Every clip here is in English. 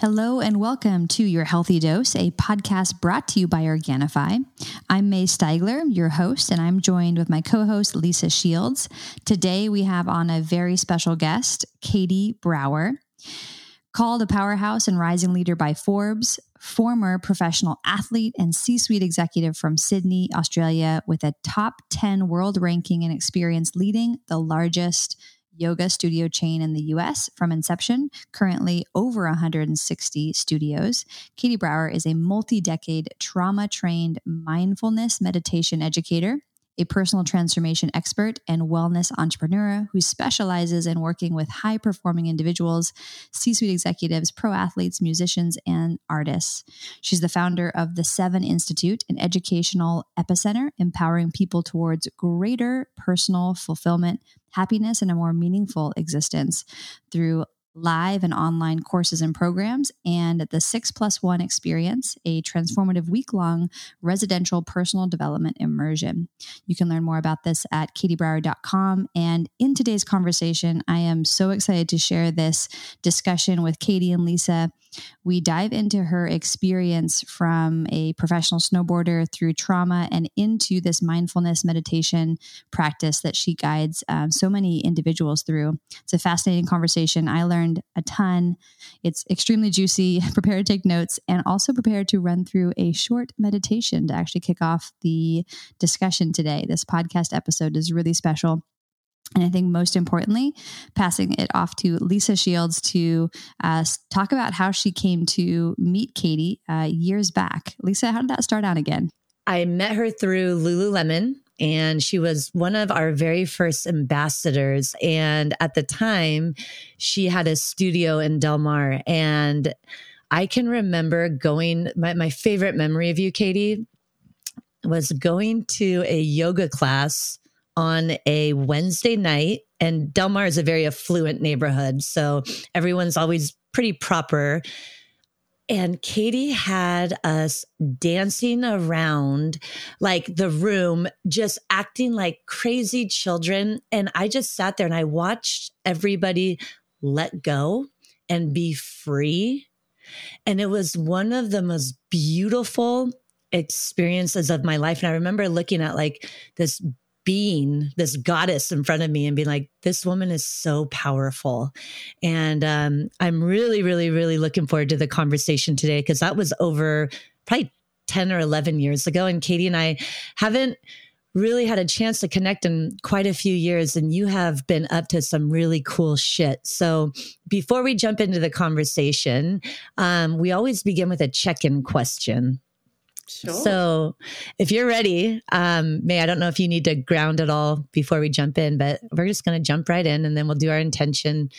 Hello and welcome to Your Healthy Dose, a podcast brought to you by Organifi. I'm Mae Steigler, your host, and I'm joined with my co host, Lisa Shields. Today we have on a very special guest, Katie Brauer. Called a powerhouse and rising leader by Forbes, former professional athlete and C suite executive from Sydney, Australia, with a top 10 world ranking and experience leading the largest yoga studio chain in the US from inception, currently over 160 studios. Katie Brauer is a multi decade trauma trained mindfulness meditation educator a personal transformation expert and wellness entrepreneur who specializes in working with high performing individuals, C suite executives, pro athletes, musicians, and artists. She's the founder of the Seven Institute, an educational epicenter empowering people towards greater personal fulfillment, happiness, and a more meaningful existence through live and online courses and programs, and the Six Plus One Experience, a transformative week long residential personal development immersion. You can learn more about this at katiebrauer.com. And in today's conversation, I am so excited to share this discussion with Katie and Lisa we dive into her experience from a professional snowboarder through trauma and into this mindfulness meditation practice that she guides um, so many individuals through. It's a fascinating conversation. I learned a ton. It's extremely juicy. Prepare to take notes and also prepare to run through a short meditation to actually kick off the discussion today. This podcast episode is really special. And I think most importantly, passing it off to Lisa Shields to uh, talk about how she came to meet Katie uh, years back. Lisa, how did that start out again? I met her through Lululemon, and she was one of our very first ambassadors. And at the time, she had a studio in Del Mar. And I can remember going, my, my favorite memory of you, Katie, was going to a yoga class on a Wednesday night. And Del Mar is a very affluent neighborhood. So everyone's always pretty proper. And Katie had us dancing around like the room, just acting like crazy children. And I just sat there and I watched everybody let go and be free. And it was one of the most beautiful experiences of my life. And I remember looking at like this being this goddess in front of me and being like, this woman is so powerful. And um, I'm really, really, really looking forward to the conversation today because that was over probably 10 or 11 years ago. And Katie and I haven't really had a chance to connect in quite a few years and you have been up to some really cool shit. So before we jump into the conversation, um, we always begin with a check-in question. Sure. So if you're ready, um, Mae, I don't know if you need to ground it all before we jump in, but we're just going to jump right in and then we'll do our intention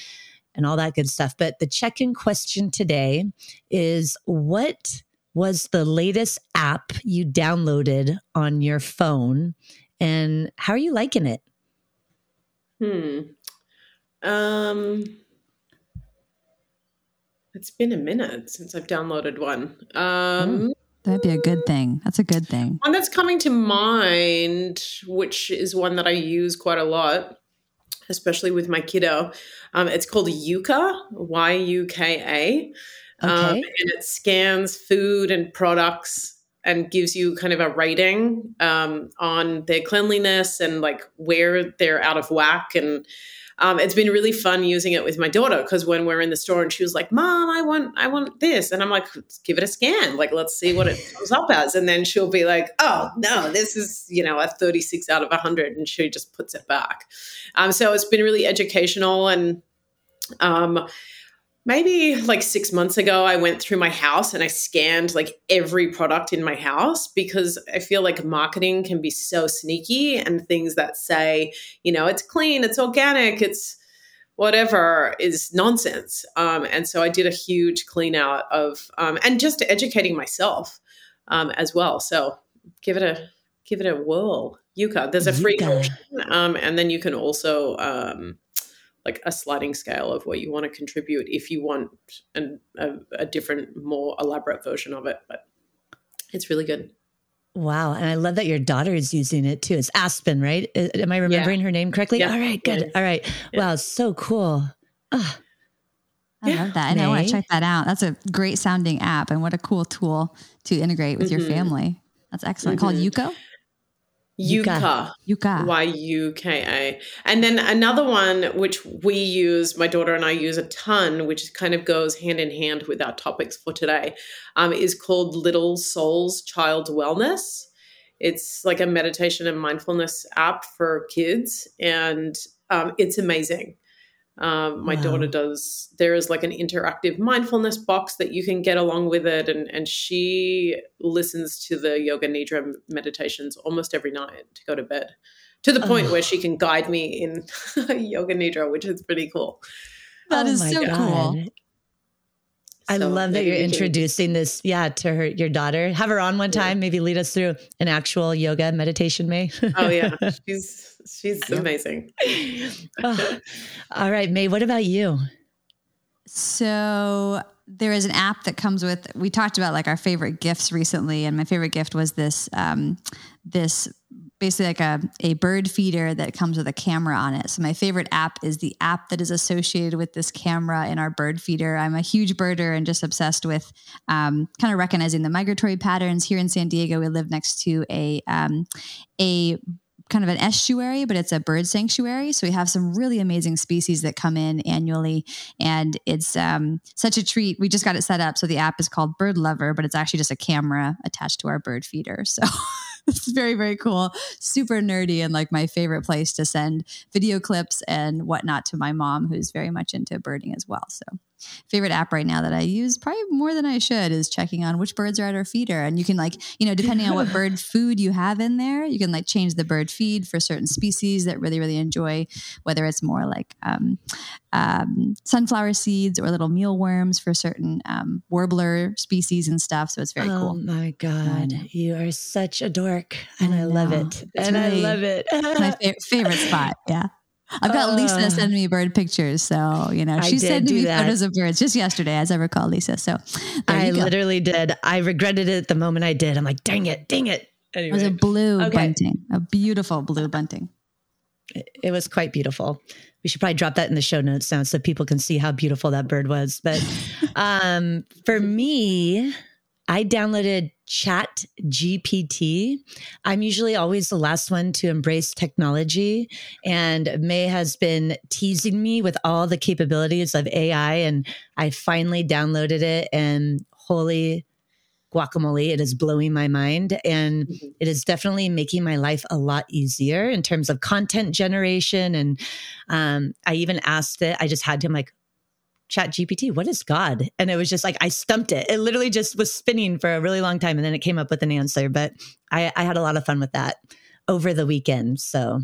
and all that good stuff. But the check in question today is what was the latest app you downloaded on your phone and how are you liking it? Hmm. Um, it's been a minute since I've downloaded one. Um, mm. That'd be a good thing. That's a good thing. One that's coming to mind, which is one that I use quite a lot, especially with my kiddo. Um, it's called Yuka, Y U K A. Um. Um, and it scans food and products and gives you kind of a rating um, on their cleanliness and like where they're out of whack and um, it's been really fun using it with my daughter because when we're in the store and she was like, "Mom, I want, I want this," and I'm like, "Give it a scan. Like, let's see what it comes up as." And then she'll be like, "Oh no, this is you know a 36 out of 100," and she just puts it back. Um, so it's been really educational and. Um, maybe like six months ago, I went through my house and I scanned like every product in my house because I feel like marketing can be so sneaky and things that say, you know, it's clean, it's organic, it's whatever is nonsense. Um, and so I did a huge clean out of, um, and just educating myself um, as well. So give it a, give it a whirl. Yuka, there's a free Yuka. Um, and then you can also, um, like a sliding scale of what you want to contribute if you want an, a, a different, more elaborate version of it. But it's really good. Wow. And I love that your daughter is using it too. It's Aspen, right? Am I remembering yeah. her name correctly? Yeah. All right, good. Yeah. All right. Wow, so cool. Oh. I yeah. love that. And I want to check that out. That's a great sounding app and what a cool tool to integrate with mm-hmm. your family. That's excellent. Mm-hmm. Called Yuka? Yuka. Yuka. Y U K A. And then another one, which we use, my daughter and I use a ton, which kind of goes hand in hand with our topics for today, um, is called Little Souls Child Wellness. It's like a meditation and mindfulness app for kids, and um, it's amazing. Um, my wow. daughter does. There is like an interactive mindfulness box that you can get along with it, and and she listens to the yoga nidra meditations almost every night to go to bed, to the point oh. where she can guide me in yoga nidra, which is pretty cool. That oh is so God. cool. I so love that you're introducing this, yeah, to her your daughter. Have her on one time, yeah. maybe lead us through an actual yoga meditation, Mae. oh yeah, she's she's amazing. oh. All right, Mae. What about you? So there is an app that comes with. We talked about like our favorite gifts recently, and my favorite gift was this um, this basically like a, a bird feeder that comes with a camera on it. So my favorite app is the app that is associated with this camera in our bird feeder. I'm a huge birder and just obsessed with um, kind of recognizing the migratory patterns. Here in San Diego, we live next to a um, a kind of an estuary, but it's a bird sanctuary. So we have some really amazing species that come in annually, and it's um, such a treat. We just got it set up, so the app is called Bird Lover, but it's actually just a camera attached to our bird feeder. So. it's very very cool super nerdy and like my favorite place to send video clips and whatnot to my mom who's very much into birding as well so favorite app right now that I use, probably more than I should, is checking on which birds are at our feeder. And you can like, you know, depending on what bird food you have in there, you can like change the bird feed for certain species that really, really enjoy, whether it's more like um, um, sunflower seeds or little mealworms for certain um, warbler species and stuff. So it's very oh cool. Oh my God. You are such a dork. And I, I love it. It's and really, I love it. my fa- favorite spot. Yeah. I've got uh, Lisa send me bird pictures. So, you know, she sent me that. photos of birds just yesterday, as I recall, Lisa. So I literally did. I regretted it the moment I did. I'm like, dang it, dang it. Anyway. It was a blue okay. bunting, a beautiful blue bunting. It was quite beautiful. We should probably drop that in the show notes now so people can see how beautiful that bird was. But um, for me, I downloaded Chat GPT. I'm usually always the last one to embrace technology. And Mae has been teasing me with all the capabilities of AI. And I finally downloaded it. And holy guacamole, it is blowing my mind. And mm-hmm. it is definitely making my life a lot easier in terms of content generation. And um, I even asked it, I just had him like, chat GPT, what is God? And it was just like, I stumped it. It literally just was spinning for a really long time. And then it came up with an answer. But I, I had a lot of fun with that over the weekend. So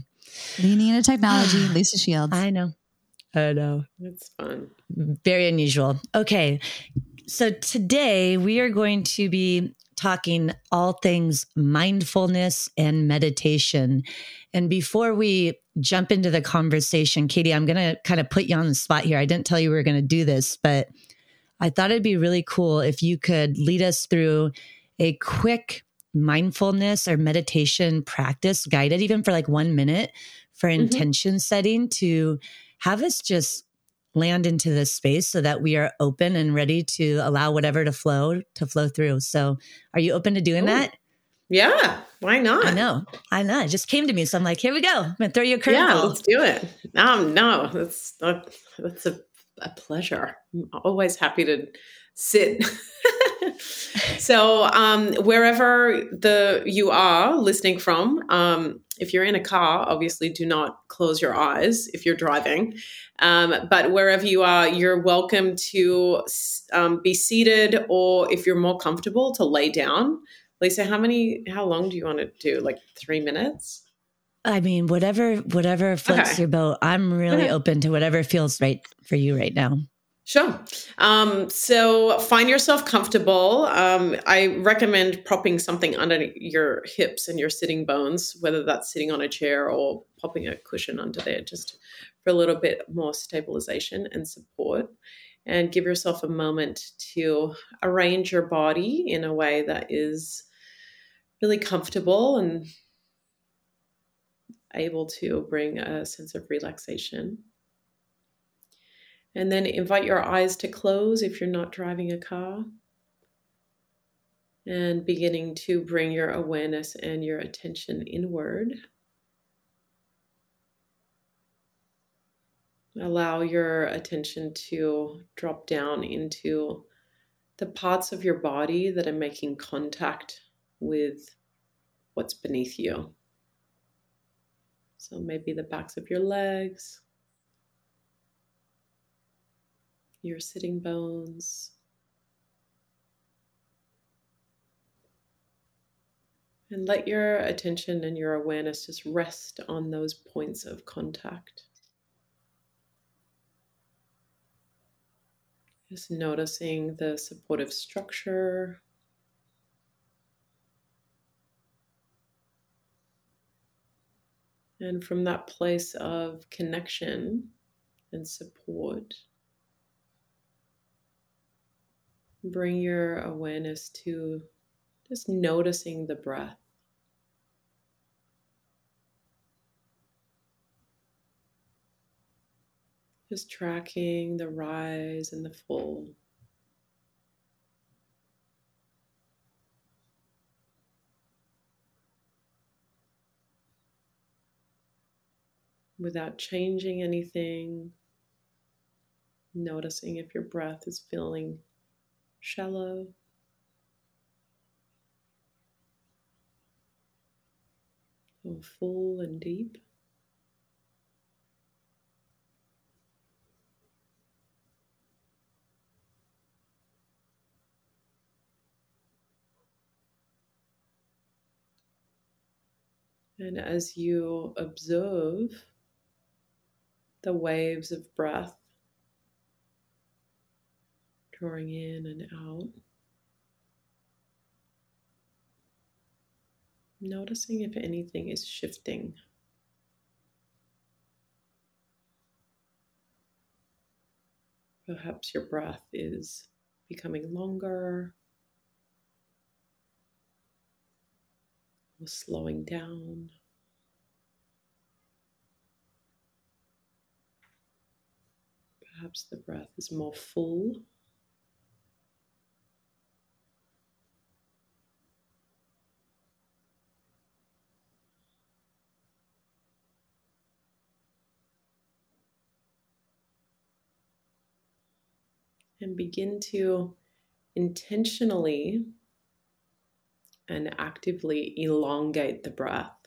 leaning into technology, Lisa Shields. I know. I know. It's fun. Very unusual. Okay. So today we are going to be talking all things mindfulness and meditation. And before we jump into the conversation, Katie, I'm going to kind of put you on the spot here. I didn't tell you we were going to do this, but I thought it'd be really cool if you could lead us through a quick mindfulness or meditation practice, guided even for like one minute for mm-hmm. intention setting to have us just land into this space so that we are open and ready to allow whatever to flow to flow through. So, are you open to doing Ooh. that? Yeah, why not? I know, I know. It just came to me, so I'm like, here we go. I'm gonna throw you a curveball. Yeah, let's do it. Um, no, that's not, that's a, a pleasure. I'm always happy to sit. so, um, wherever the you are listening from, um, if you're in a car, obviously do not close your eyes if you're driving. Um, but wherever you are, you're welcome to um, be seated, or if you're more comfortable, to lay down. Lisa, how many? How long do you want to do? Like three minutes? I mean, whatever, whatever floats okay. your boat. I'm really okay. open to whatever feels right for you right now. Sure. Um, so find yourself comfortable. Um, I recommend propping something under your hips and your sitting bones, whether that's sitting on a chair or popping a cushion under there, just for a little bit more stabilization and support. And give yourself a moment to arrange your body in a way that is really comfortable and able to bring a sense of relaxation. And then invite your eyes to close if you're not driving a car. And beginning to bring your awareness and your attention inward. Allow your attention to drop down into the parts of your body that are making contact with what's beneath you. So maybe the backs of your legs, your sitting bones. And let your attention and your awareness just rest on those points of contact. Just noticing the supportive structure. And from that place of connection and support, bring your awareness to just noticing the breath. Just tracking the rise and the fall. Without changing anything, noticing if your breath is feeling shallow or full and deep. And as you observe the waves of breath drawing in and out, noticing if anything is shifting. Perhaps your breath is becoming longer or slowing down. Perhaps the breath is more full. And begin to intentionally and actively elongate the breath.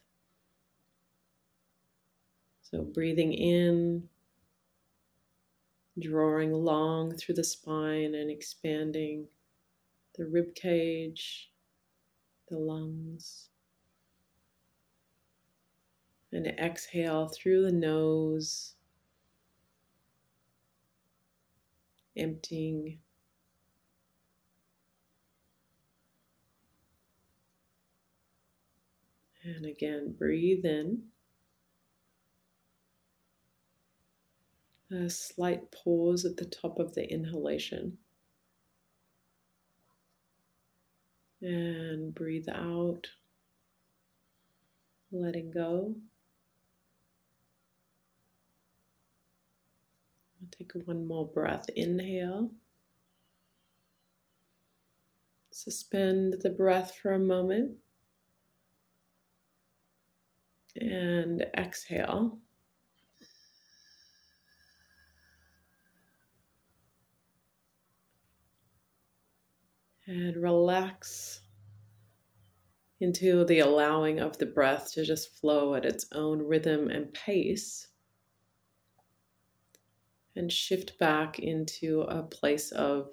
So, breathing in, drawing long through the spine and expanding the rib cage, the lungs. And exhale through the nose, emptying And again, breathe in. A slight pause at the top of the inhalation. And breathe out, letting go. Take one more breath. Inhale. Suspend the breath for a moment and exhale. And relax into the allowing of the breath to just flow at its own rhythm and pace. And shift back into a place of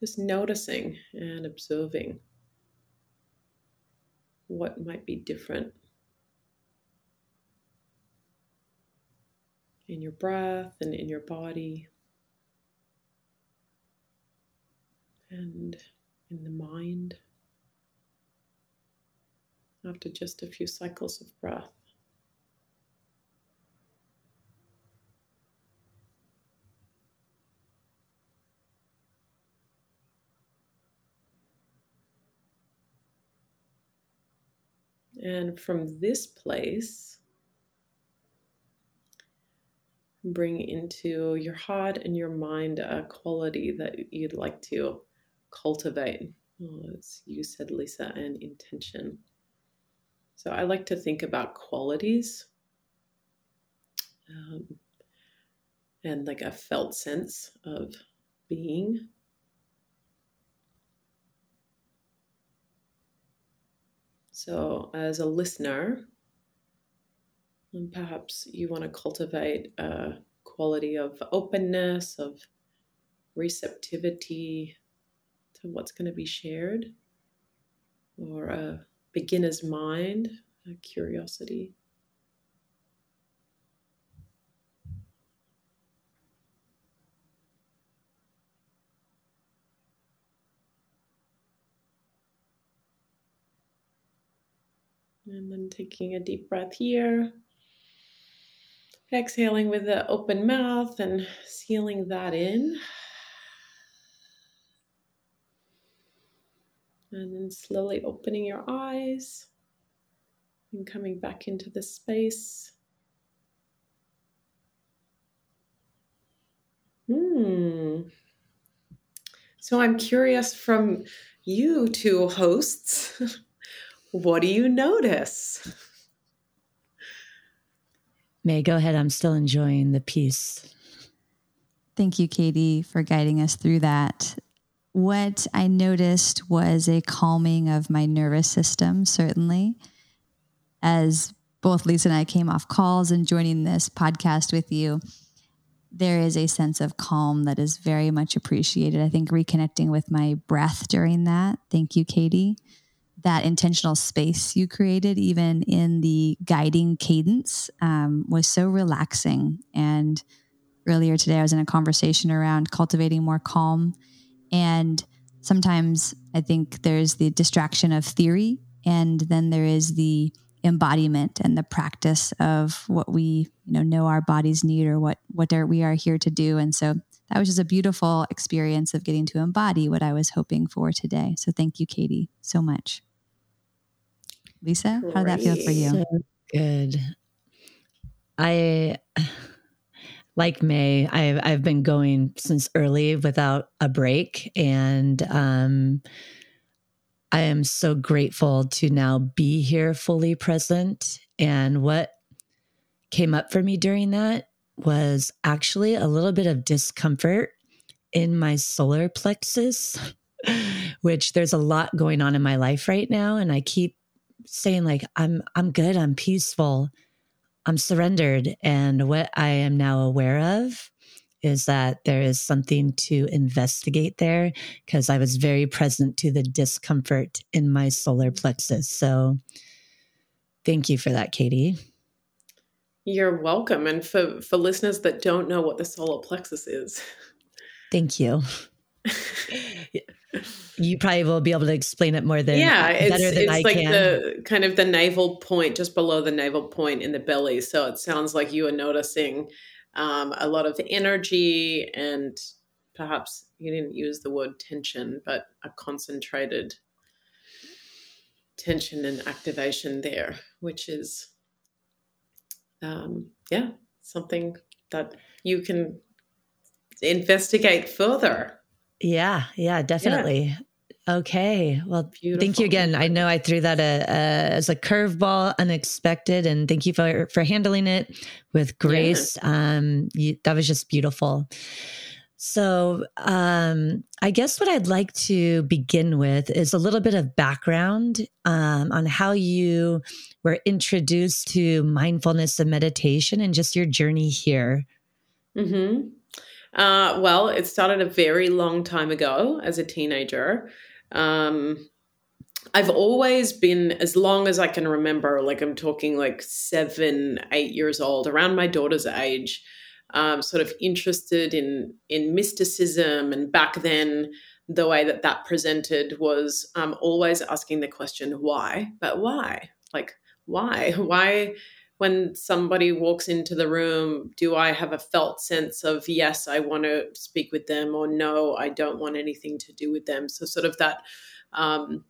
just noticing and observing what might be different in your breath and in your body and in the mind after just a few cycles of breath. And from this place, bring into your heart and your mind a quality that you'd like to cultivate. Oh, as you said, Lisa, and intention. So I like to think about qualities um, and like a felt sense of being. So, as a listener, and perhaps you want to cultivate a quality of openness, of receptivity to what's going to be shared, or a beginner's mind, a curiosity. And then taking a deep breath here. Exhaling with the open mouth and sealing that in. And then slowly opening your eyes and coming back into the space. Hmm. So I'm curious from you two hosts, what do you notice? Mae, go ahead. I'm still enjoying the piece. Thank you, Katie, for guiding us through that. What I noticed was a calming of my nervous system, certainly. As both Lisa and I came off calls and joining this podcast with you, there is a sense of calm that is very much appreciated. I think reconnecting with my breath during that. Thank you, Katie that intentional space you created, even in the guiding cadence, um, was so relaxing. And earlier today, I was in a conversation around cultivating more calm. And sometimes I think there's the distraction of theory, and then there is the embodiment and the practice of what we you know know our bodies need or what what are, we are here to do and so that was just a beautiful experience of getting to embody what I was hoping for today. So thank you, Katie, so much. Lisa, Great. how did that feel for you? So good. I like Mae, I've I've been going since early without a break, and um, I am so grateful to now be here fully present. And what came up for me during that was actually a little bit of discomfort in my solar plexus, which there's a lot going on in my life right now, and I keep saying like i'm i'm good i'm peaceful i'm surrendered. And what i am now aware of is that there is something to investigate there because i was very present to the discomfort in my solar plexus. So thank you for that katie. You're welcome. And for for listeners that don't know what the solar plexus is. Thank you you probably will be able to explain it more than yeah it's, it's I like can. the kind of the navel point just below the navel point in the belly so it sounds like you are noticing um, a lot of energy and perhaps you didn't use the word tension but a concentrated tension and activation there which is um, yeah something that you can investigate further yeah, yeah, definitely. Yeah. Okay. Well, Beautiful. thank you again. I know I threw that a, uh, a, as a curveball, unexpected, and thank you for for handling it with grace. Yeah. Um, you, that was just beautiful. So, um, I guess what I'd like to begin with is a little bit of background um, on how you were introduced to mindfulness and meditation and just your journey here. Hmm. Uh, well, it started a very long time ago as a teenager. Um, I've always been, as long as I can remember, like I'm talking like seven, eight years old, around my daughter's age, um, sort of interested in in mysticism. And back then, the way that that presented was um, always asking the question, "Why?" But why? Like, why? Why? When somebody walks into the room, do I have a felt sense of, yes, I want to speak with them, or no, I don't want anything to do with them? So, sort of that um,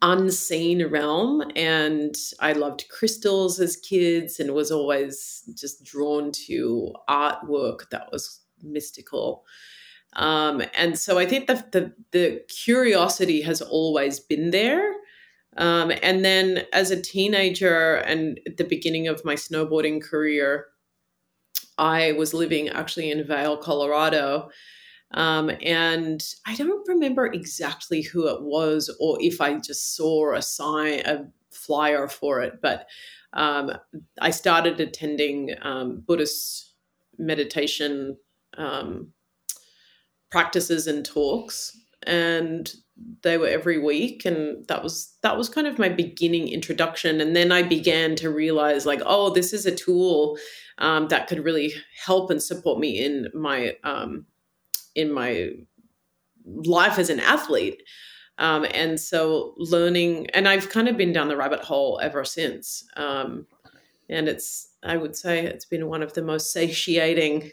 unseen realm and i loved crystals as kids and was always just drawn to artwork that was mystical um, and so i think the, the, the curiosity has always been there um, and then as a teenager and at the beginning of my snowboarding career i was living actually in vail colorado. Um, and I don't remember exactly who it was or if I just saw a sign, a flyer for it, but um, I started attending um, Buddhist meditation um, practices and talks, and they were every week, and that was that was kind of my beginning introduction. And then I began to realize, like, oh, this is a tool um, that could really help and support me in my um, in my life as an athlete. Um, and so learning, and I've kind of been down the rabbit hole ever since. Um, and it's, I would say, it's been one of the most satiating,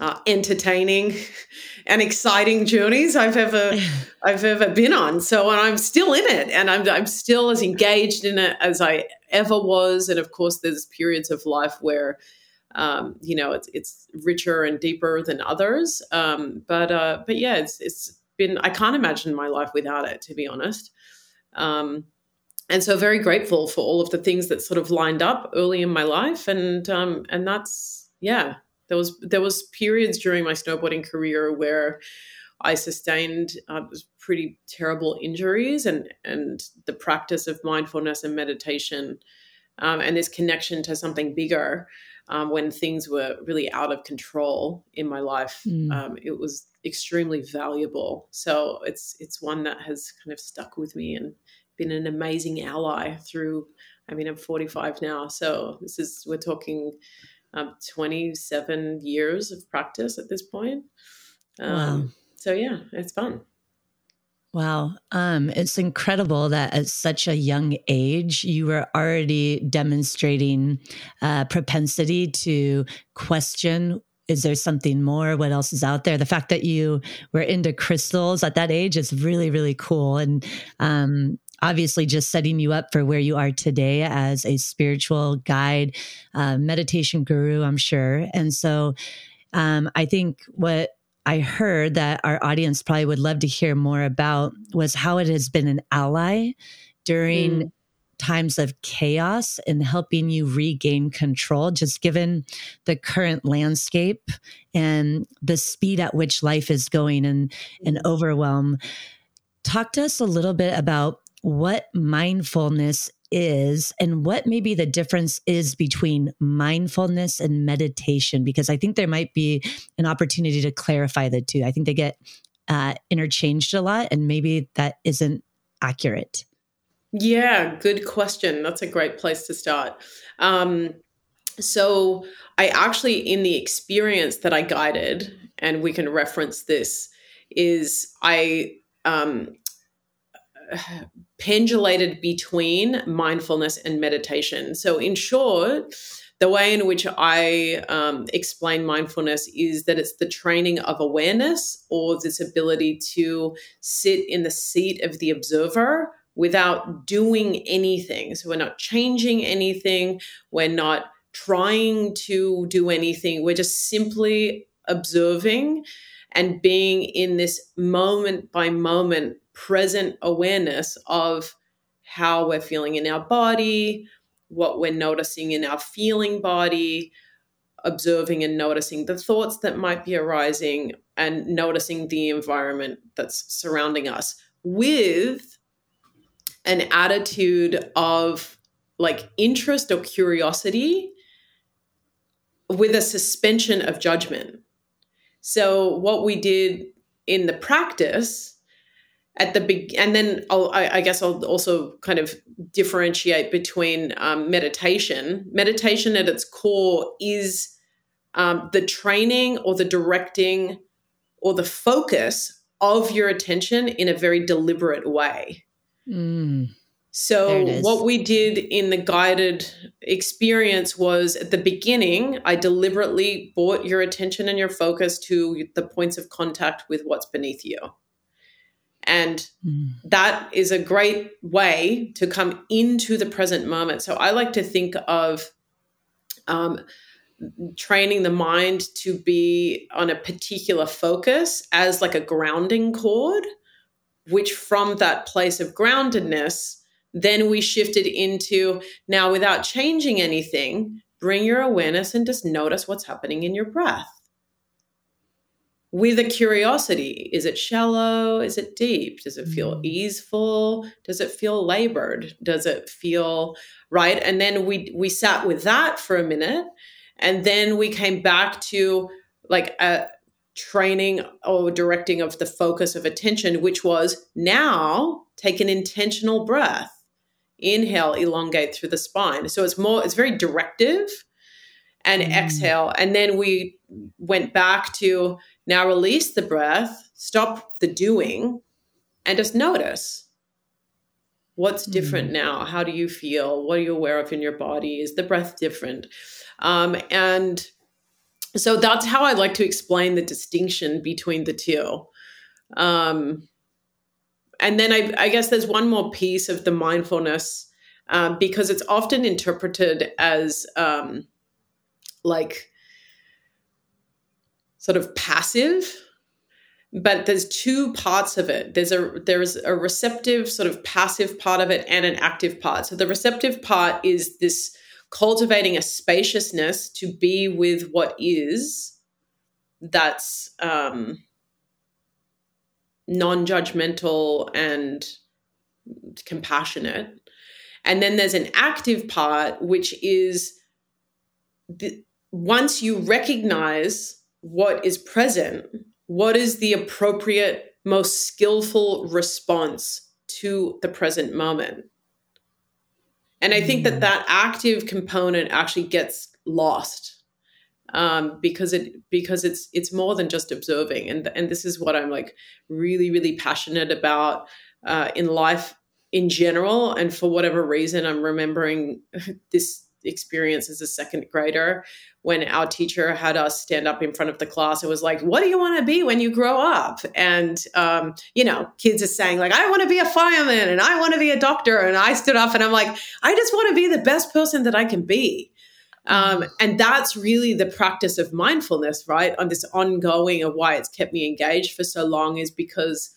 uh, entertaining, and exciting journeys I've ever, I've ever been on. So, and I'm still in it, and I'm, I'm still as engaged in it as I ever was. And of course, there's periods of life where um, you know, it's it's richer and deeper than others. Um, but uh, but yeah, it's it's been I can't imagine my life without it, to be honest. Um, and so very grateful for all of the things that sort of lined up early in my life, and um, and that's yeah. There was there was periods during my snowboarding career where I sustained uh, pretty terrible injuries, and and the practice of mindfulness and meditation, um, and this connection to something bigger um, when things were really out of control in my life. Mm. Um, it was extremely valuable. So it's it's one that has kind of stuck with me and been an amazing ally through. I mean, I'm 45 now, so this is we're talking um, 27 years of practice at this point. Um, wow. So yeah, it's fun. Wow. Um, it's incredible that at such a young age, you were already demonstrating uh, propensity to question is there something more? What else is out there? The fact that you were into crystals at that age is really, really cool. And um, obviously, just setting you up for where you are today as a spiritual guide, uh, meditation guru, I'm sure. And so um, I think what I heard that our audience probably would love to hear more about was how it has been an ally during mm. times of chaos and helping you regain control, just given the current landscape and the speed at which life is going and, and mm. overwhelm. Talk to us a little bit about what mindfulness is and what maybe the difference is between mindfulness and meditation because i think there might be an opportunity to clarify the two. I think they get uh, interchanged a lot and maybe that isn't accurate. Yeah good question. That's a great place to start. Um, so i actually in the experience that i guided and we can reference this is i um, pendulated between mindfulness and meditation. So, in short, the way in which I um, explain mindfulness is that it's the training of awareness or this ability to sit in the seat of the observer without doing anything. So, we're not changing anything, we're not trying to do anything, we're just simply observing and being in this moment by moment present awareness of how we're feeling in our body, what we're noticing in our feeling body, observing and noticing the thoughts that might be arising, and noticing the environment that's surrounding us with an attitude of like interest or curiosity with a suspension of judgment. So, what we did in the practice at the big and then I'll, I, I, guess I'll also kind of differentiate between um, meditation. Meditation at its core is um, the training or the directing or the focus of your attention in a very deliberate way. Mm. So, what we did in the guided experience was at the beginning, I deliberately brought your attention and your focus to the points of contact with what's beneath you. And mm. that is a great way to come into the present moment. So I like to think of um, training the mind to be on a particular focus as like a grounding cord, which from that place of groundedness, then we shifted into now without changing anything, bring your awareness and just notice what's happening in your breath with a curiosity. Is it shallow? Is it deep? Does it feel mm. easeful? Does it feel labored? Does it feel right? And then we we sat with that for a minute, and then we came back to like a training or directing of the focus of attention, which was now take an intentional breath. Inhale, elongate through the spine. So it's more, it's very directive and mm. exhale. And then we went back to now release the breath, stop the doing, and just notice what's hmm. different mm. now. How do you feel? What are you aware of in your body? Is the breath different? Um, and so that's how I like to explain the distinction between the two. Um, and then I, I, guess there's one more piece of the mindfulness um, because it's often interpreted as um, like sort of passive but there's two parts of it. There's a there's a receptive sort of passive part of it and an active part. So the receptive part is this cultivating a spaciousness to be with what is that's um non-judgmental and compassionate. And then there's an active part which is the, once you recognize what is present, what is the appropriate, most skillful response to the present moment? And I think that mm. that active component actually gets lost um, because it because it's it's more than just observing, and and this is what I'm like really really passionate about uh, in life in general, and for whatever reason, I'm remembering this experience as a second grader when our teacher had us stand up in front of the class. It was like, what do you want to be when you grow up? And, um, you know, kids are saying, like, I want to be a fireman and I want to be a doctor. And I stood up and I'm like, I just want to be the best person that I can be. Um, and that's really the practice of mindfulness, right? On this ongoing of why it's kept me engaged for so long is because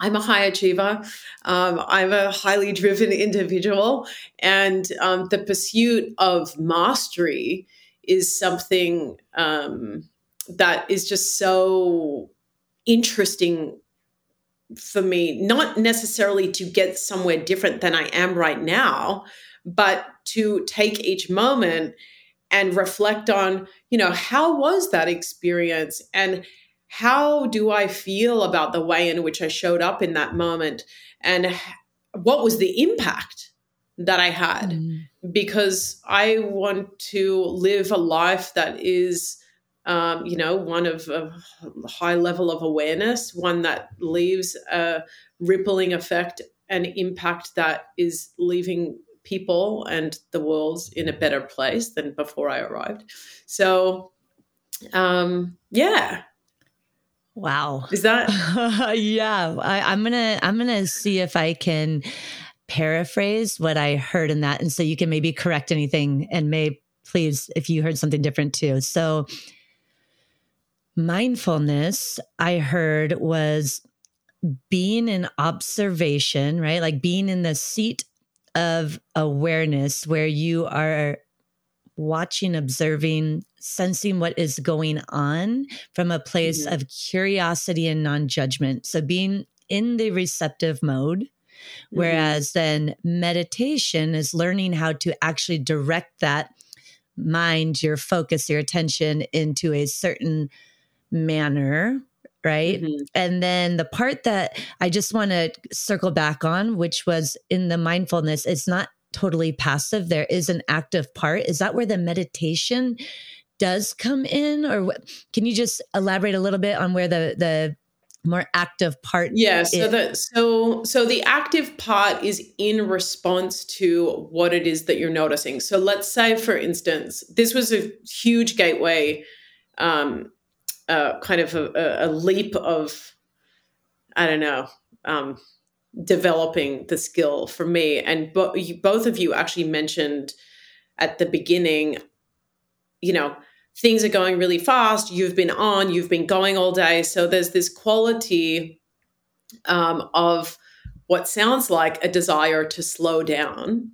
I'm a high achiever. Um, I'm a highly driven individual. And um, the pursuit of mastery is something um, that is just so interesting for me, not necessarily to get somewhere different than I am right now, but to take each moment and reflect on, you know, how was that experience and how do I feel about the way in which I showed up in that moment? And what was the impact that I had? Mm. Because I want to live a life that is, um, you know, one of a high level of awareness, one that leaves a rippling effect and impact that is leaving people and the world in a better place than before I arrived. So, um, yeah, Wow. Is that yeah. I, I'm gonna I'm gonna see if I can paraphrase what I heard in that. And so you can maybe correct anything and Mae please if you heard something different too. So mindfulness, I heard was being in observation, right? Like being in the seat of awareness where you are watching, observing, sensing what is going on from a place mm-hmm. of curiosity and non judgment. So being in the receptive mode. Mm-hmm. Whereas then meditation is learning how to actually direct that mind, your focus, your attention into a certain manner right? Mm-hmm. And then the part that I just want to circle back on, which was in the mindfulness, it's not totally passive. There is an active part. Is that where the meditation does come in or what, can you just elaborate a little bit on where the the more active part yeah so the so so the active part is in response to what it is that you're noticing so let's say for instance this was a huge gateway um uh, kind of a, a leap of I don't know, um, developing the skill for me. And bo- you, both of you actually mentioned at the beginning, you know, things are going really fast. You've been on, you've been going all day. So there's this quality um, of what sounds like a desire to slow down.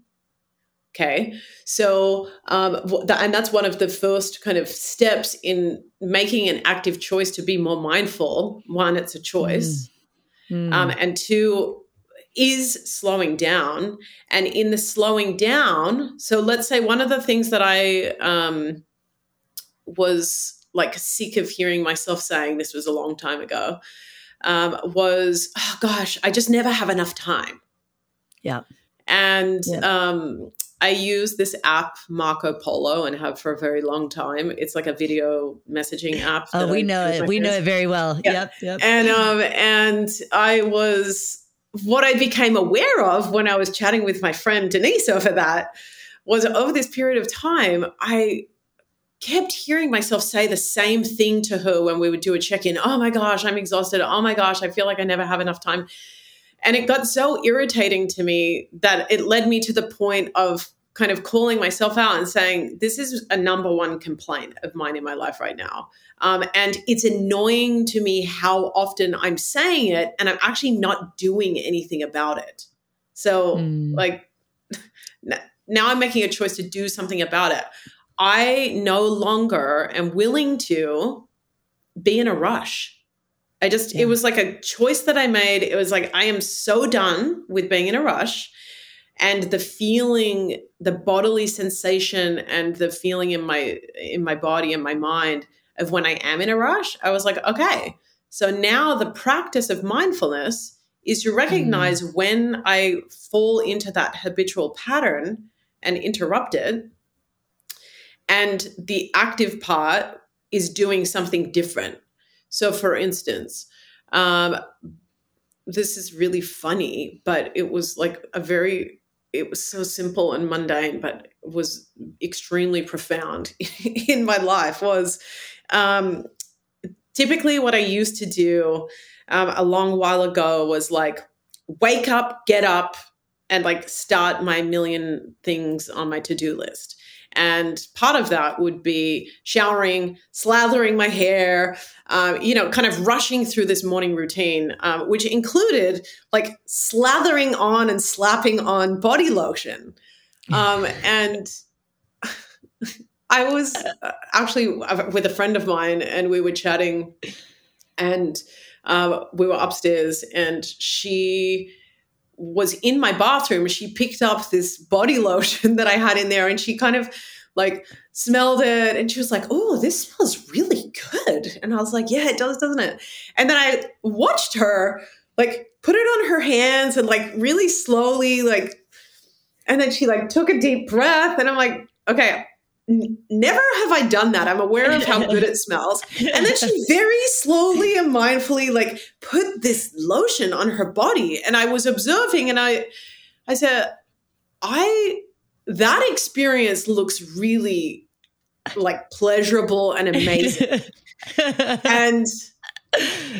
Okay. So, um, and that's one of the first kind of steps in making an active choice to be more mindful. One, it's a choice. Mm. Mm. Um, and two, is slowing down. And in the slowing down, so let's say one of the things that I um, was like sick of hearing myself saying this was a long time ago um, was, oh gosh, I just never have enough time. Yeah. And yeah. Um, I use this app Marco Polo and have for a very long time. It's like a video messaging app. Oh, we I know it. We know it very well. Yeah. Yep. Yep. And um, and I was what I became aware of when I was chatting with my friend Denise over that was over this period of time, I kept hearing myself say the same thing to her when we would do a check in. Oh my gosh, I'm exhausted. Oh my gosh, I feel like I never have enough time. And it got so irritating to me that it led me to the point of kind of calling myself out and saying, This is a number one complaint of mine in my life right now. Um, and it's annoying to me how often I'm saying it and I'm actually not doing anything about it. So, mm. like, now I'm making a choice to do something about it. I no longer am willing to be in a rush. I just, yeah. it was like a choice that I made. It was like, I am so done with being in a rush. And the feeling, the bodily sensation and the feeling in my in my body and my mind of when I am in a rush, I was like, okay. So now the practice of mindfulness is to recognize mm. when I fall into that habitual pattern and interrupt it and the active part is doing something different. So, for instance, um, this is really funny, but it was like a very, it was so simple and mundane, but was extremely profound in my life. Was um, typically what I used to do um, a long while ago was like wake up, get up, and like start my million things on my to do list. And part of that would be showering, slathering my hair, uh, you know, kind of rushing through this morning routine, um, which included like slathering on and slapping on body lotion. Um, and I was uh, actually with a friend of mine, and we were chatting, and uh, we were upstairs, and she was in my bathroom, she picked up this body lotion that I had in there and she kind of like smelled it and she was like, Oh, this smells really good. And I was like, Yeah, it does, doesn't it? And then I watched her like put it on her hands and like really slowly, like, and then she like took a deep breath and I'm like, Okay, never have I done that. I'm aware of how good it smells. And then she very slowly and mindfully like put this lotion on her body. And I was observing and I I said, I that experience looks really like pleasurable and amazing. and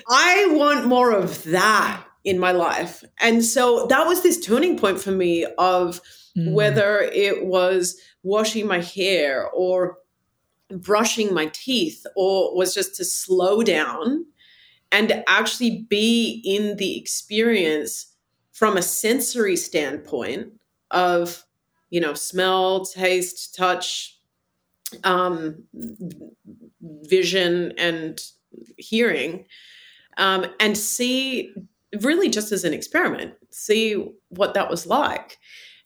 I want more of that in my life. And so that was this turning point for me of mm. whether it was washing my hair or brushing my teeth or was just to slow down and actually be in the experience from a sensory standpoint of you know smell taste touch um, vision and hearing um, and see really just as an experiment see what that was like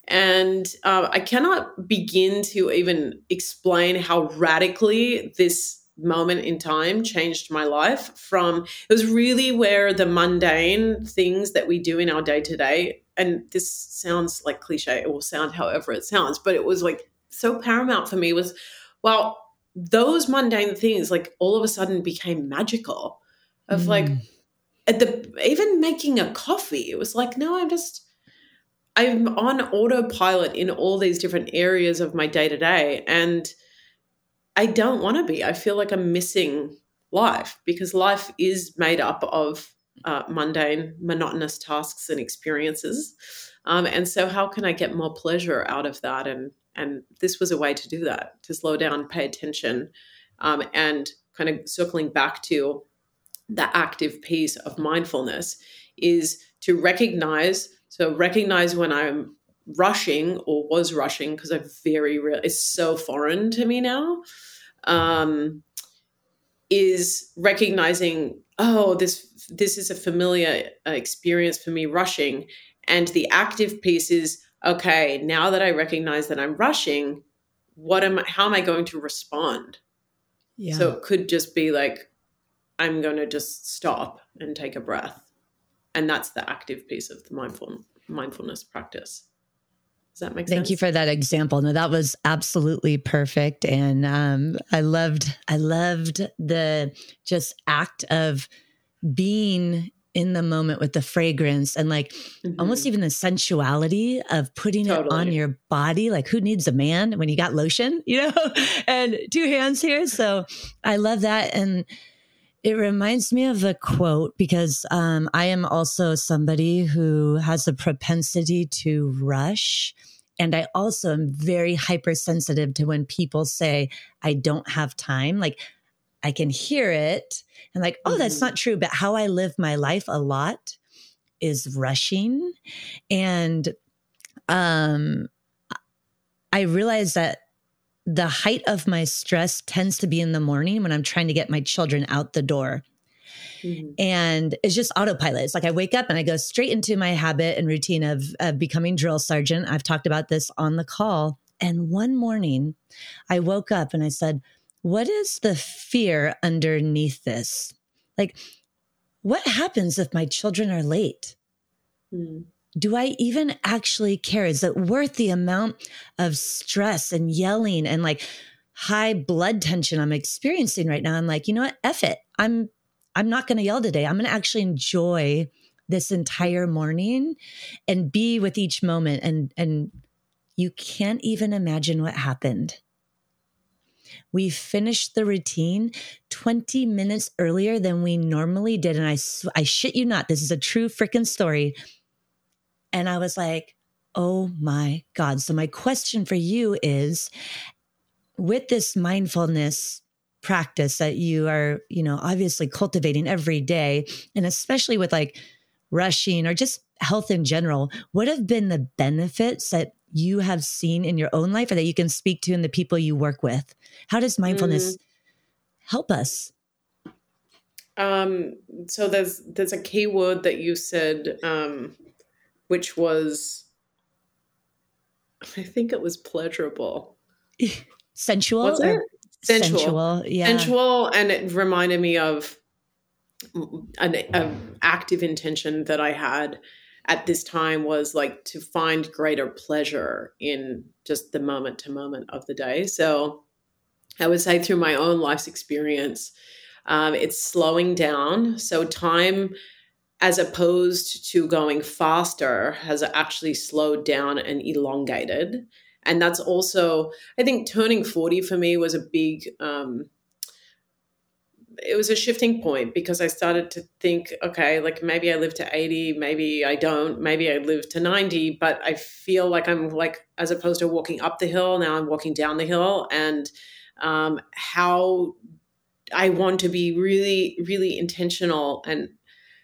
and uh, I cannot begin to even explain how radically this moment in time changed my life from it was really where the mundane things that we do in our day to day and this sounds like cliche it will sound however it sounds but it was like so paramount for me was well those mundane things like all of a sudden became magical of mm. like at the even making a coffee it was like no i'm just I'm on autopilot in all these different areas of my day to day. And I don't want to be. I feel like I'm missing life because life is made up of uh, mundane, monotonous tasks and experiences. Um, and so, how can I get more pleasure out of that? And and this was a way to do that to slow down, pay attention, um, and kind of circling back to the active piece of mindfulness is to recognize. So recognize when I'm rushing or was rushing because I'm very real. It's so foreign to me now. Um, is recognizing oh this this is a familiar uh, experience for me rushing and the active piece is okay now that i recognize that i'm rushing what am I, how am i going to respond yeah. so it could just be like i'm going to just stop and take a breath and that's the active piece of the mindful mindfulness practice does that make sense Thank you for that example. No, that was absolutely perfect. And um, I loved, I loved the just act of being in the moment with the fragrance and like mm-hmm. almost even the sensuality of putting totally. it on your body. Like who needs a man when you got lotion, you know, and two hands here. So I love that. And it reminds me of a quote because um, I am also somebody who has a propensity to rush. And I also am very hypersensitive to when people say, I don't have time. Like I can hear it and, like, oh, that's mm-hmm. not true. But how I live my life a lot is rushing. And um, I realize that the height of my stress tends to be in the morning when I'm trying to get my children out the door. Mm-hmm. And it's just autopilot. It's like I wake up and I go straight into my habit and routine of, of becoming drill sergeant. I've talked about this on the call. And one morning I woke up and I said, What is the fear underneath this? Like, what happens if my children are late? Mm-hmm do I even actually care? Is it worth the amount of stress and yelling and like high blood tension I'm experiencing right now? I'm like, you know what? F it. I'm I'm not gonna yell today. I'm gonna actually enjoy this entire morning and be with each moment and and you can't even imagine what happened. We finished the routine 20 minutes earlier than we normally did. And I, I shit you not, this is a true freaking story. And I was like, oh my God. So, my question for you is with this mindfulness practice that you are, you know, obviously cultivating every day, and especially with like rushing or just health in general, what have been the benefits that you have seen in your own life or that you can speak to in the people you work with? How does mindfulness mm. help us? Um, so there's there's a key word that you said um, which was, I think it was pleasurable. Sensual? Was it? Sensual. Sensual, yeah. Sensual, and it reminded me of an, an active intention that I had at this time was like to find greater pleasure in just the moment to moment of the day. So I would say through my own life's experience, um, it's slowing down. So time as opposed to going faster, has actually slowed down and elongated. And that's also, I think, turning 40 for me was a big, um, it was a shifting point because I started to think, okay, like maybe I live to 80, maybe I don't, maybe I live to 90, but I feel like I'm like, as opposed to walking up the hill, now I'm walking down the hill. And um, how I want to be really, really intentional and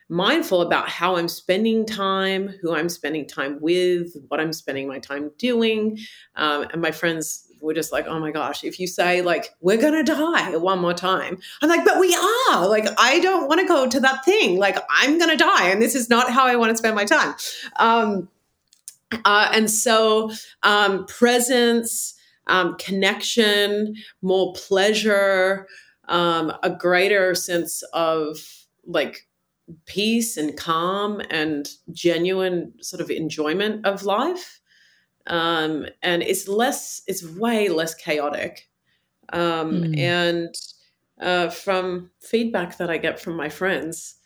mindful about how I'm spending time, who I'm spending time with, what I'm spending my time doing. Um, and my friends were just like, oh my gosh, if you say, like, we're going to die one more time, I'm like, but we are. Like, I don't want to go to that thing. Like, I'm going to die. And this is not how I want to spend my time. Um, uh, and so, um, presence, um, connection, more pleasure, um, a greater sense of like peace and calm and genuine sort of enjoyment of life. Um, and it's less, it's way less chaotic. Um, mm. And uh, from feedback that I get from my friends,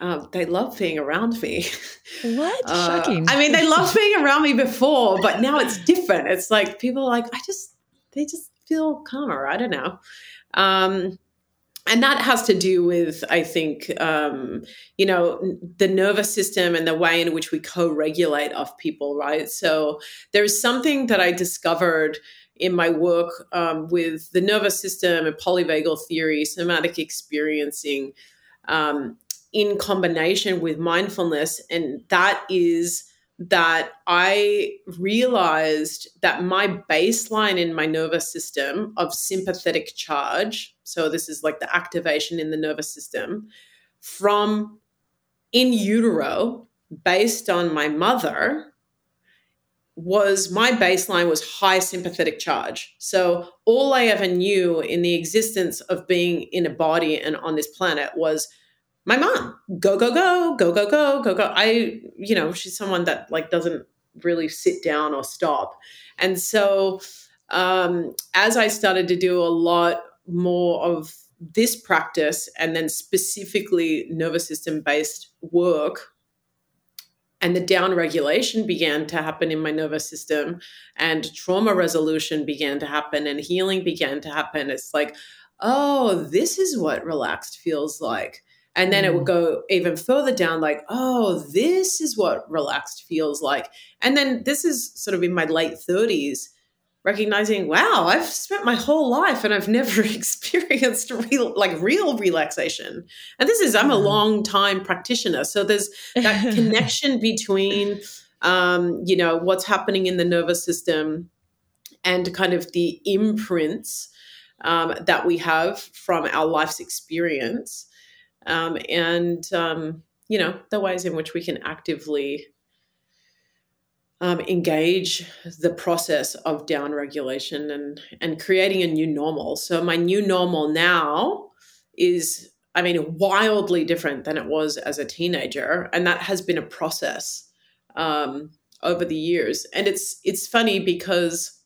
um, they love being around me. What? Uh, Shocking. I mean, they loved being around me before, but now it's different. It's like people are like, I just, they just feel calmer. I don't know. Um, and that has to do with i think um, you know the nervous system and the way in which we co-regulate of people right? So there's something that i discovered in my work um, with the nervous system and polyvagal theory somatic experiencing um, in combination with mindfulness. And that is that I realized that my baseline in my nervous system of sympathetic charge, so this is like the activation in the nervous system from in utero based on my mother was my baseline was high sympathetic charge. So all I ever knew in the existence of being in a body and on this planet was my mom. Go go go, go go go, go go. I you know, she's someone that like doesn't really sit down or stop. And so um as I started to do a lot more of this practice and then specifically nervous system based work and the down regulation began to happen in my nervous system and trauma resolution began to happen and healing began to happen it's like oh this is what relaxed feels like and then it would mm. go even further down, like, oh, this is what relaxed feels like. And then this is sort of in my late 30s, recognizing, wow, I've spent my whole life and I've never experienced real, like real relaxation. And this is, I'm a long time practitioner. So there's that connection between, um, you know, what's happening in the nervous system and kind of the imprints um, that we have from our life's experience um, and um, you know the ways in which we can actively um, engage the process of down regulation and and creating a new normal. So my new normal now is, I mean, wildly different than it was as a teenager, and that has been a process um, over the years. And it's it's funny because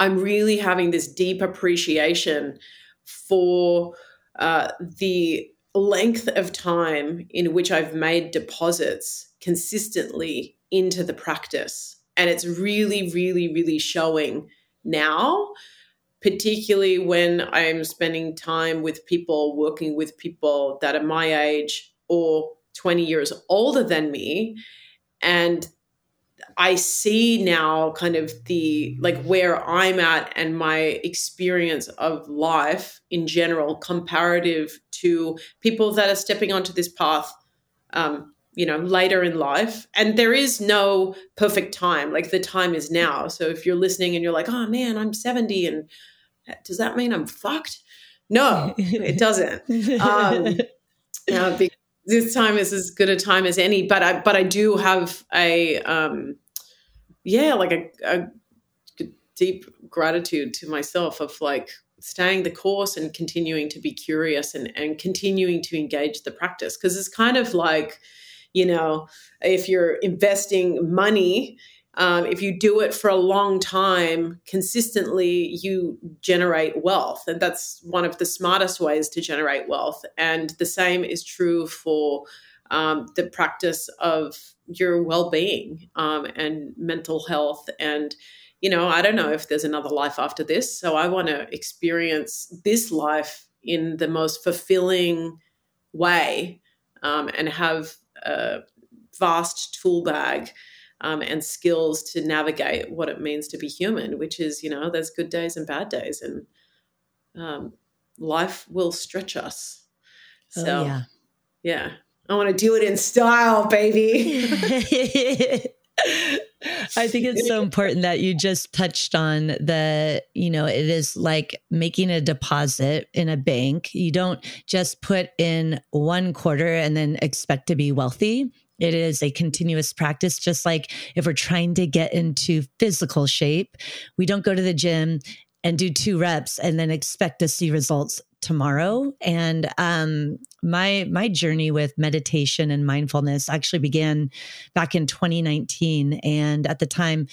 I'm really having this deep appreciation for uh, the length of time in which I've made deposits consistently into the practice. And it's really, really, really showing now, particularly when I'm spending time with people, working with people that are my age or 20 years older than me. And I see now kind of the like where I'm at and my experience of life in general, comparative to people that are stepping onto this path, um, you know, later in life. And there is no perfect time. Like the time is now. So if you're listening and you're like, oh man, I'm 70 and does that mean I'm fucked? No, it doesn't. Um, this time is as good a time as any. But I, but I do have a, um, yeah, like a, a deep gratitude to myself of like staying the course and continuing to be curious and, and continuing to engage the practice. Because it's kind of like, you know, if you're investing money, um, if you do it for a long time consistently, you generate wealth. And that's one of the smartest ways to generate wealth. And the same is true for um, the practice of your well-being um, and mental health and you know i don't know if there's another life after this so i want to experience this life in the most fulfilling way um, and have a vast tool bag um, and skills to navigate what it means to be human which is you know there's good days and bad days and um, life will stretch us. Oh, so oh, yeah. yeah. I want to do it in style, baby. I think it's so important that you just touched on the, you know, it is like making a deposit in a bank. You don't just put in one quarter and then expect to be wealthy. It is a continuous practice, just like if we're trying to get into physical shape, we don't go to the gym and do two reps and then expect to see results tomorrow and um, my my journey with meditation and mindfulness actually began back in 2019 and at the time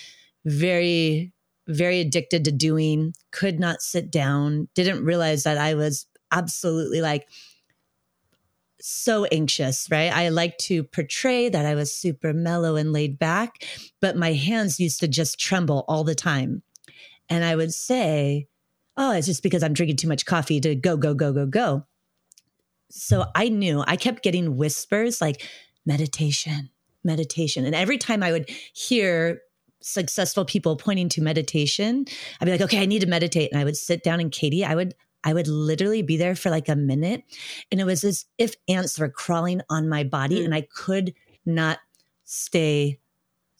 very very addicted to doing could not sit down didn't realize that i was absolutely like so anxious, right? I like to portray that I was super mellow and laid back, but my hands used to just tremble all the time. And I would say, oh, it's just because I'm drinking too much coffee to go, go, go, go, go. So I knew I kept getting whispers like meditation, meditation. And every time I would hear successful people pointing to meditation, I'd be like, okay, I need to meditate. And I would sit down and Katie, I would I would literally be there for like a minute. And it was as if ants were crawling on my body mm. and I could not stay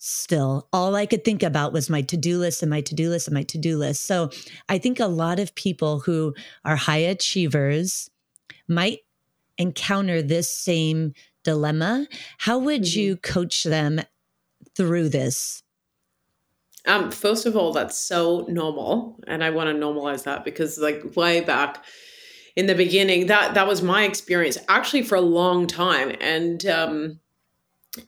still. All I could think about was my to do list and my to do list and my to do list. So I think a lot of people who are high achievers might encounter this same dilemma. How would mm-hmm. you coach them through this? Um, first of all, that's so normal, and I want to normalize that because, like, way back in the beginning, that that was my experience actually for a long time, and um,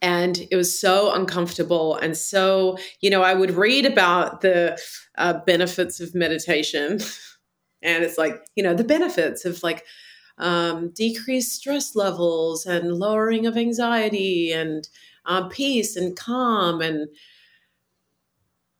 and it was so uncomfortable and so you know i would read about the uh, benefits of meditation. And it's like you know the benefits of like um, decreased stress levels and lowering of anxiety and uh, peace and calm and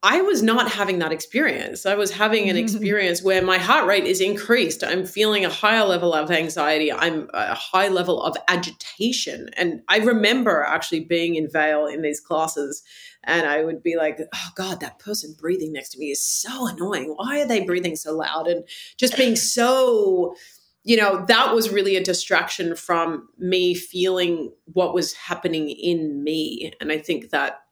I was not having that experience. I was having an mm-hmm. experience where my heart rate is increased. I'm feeling a higher level of anxiety. I'm a high level of agitation. And I remember actually being in Vail in these classes and I would be like, oh God, that person breathing next to me is so annoying. Why are they breathing so loud? And just being so, you know, that was really a distraction from me feeling what was happening in me. And I think that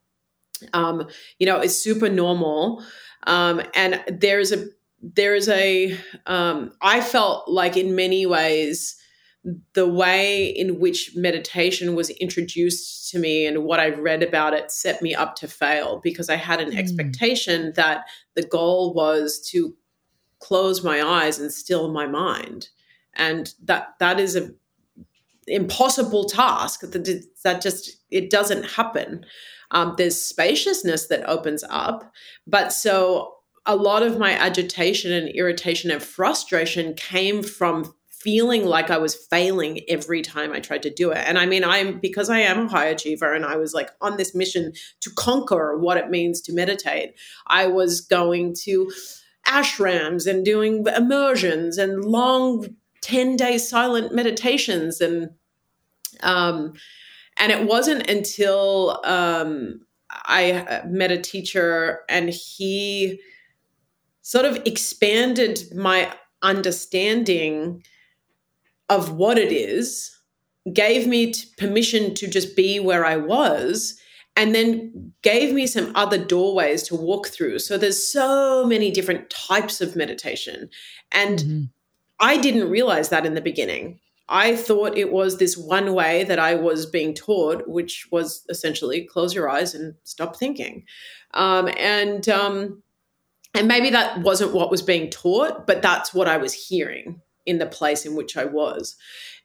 um, you know, is super normal. Um, and there's a, there's a, um, I felt like in many ways, the way in which meditation was introduced to me and what I read about it set me up to fail because I had an mm. expectation that the goal was to close my eyes and still my mind. And that that is a impossible task that that just it doesn't happen um, there's spaciousness that opens up. But so a lot of my agitation and irritation and frustration came from feeling like I was failing every time I tried to do it. And I mean, I'm because I am a high achiever and I was like on this mission to conquer what it means to meditate. I was going to ashrams and doing immersions and long 10 day silent meditations and um and it wasn't until um, I met a teacher and he sort of expanded my understanding of what it is, gave me t- permission to just be where I was, and then gave me some other doorways to walk through. So there's so many different types of meditation. And mm-hmm. I didn't realize that in the beginning. I thought it was this one way that I was being taught, which was essentially close your eyes and stop thinking. Um, and um, and maybe that wasn't what was being taught, but that's what I was hearing in the place in which I was.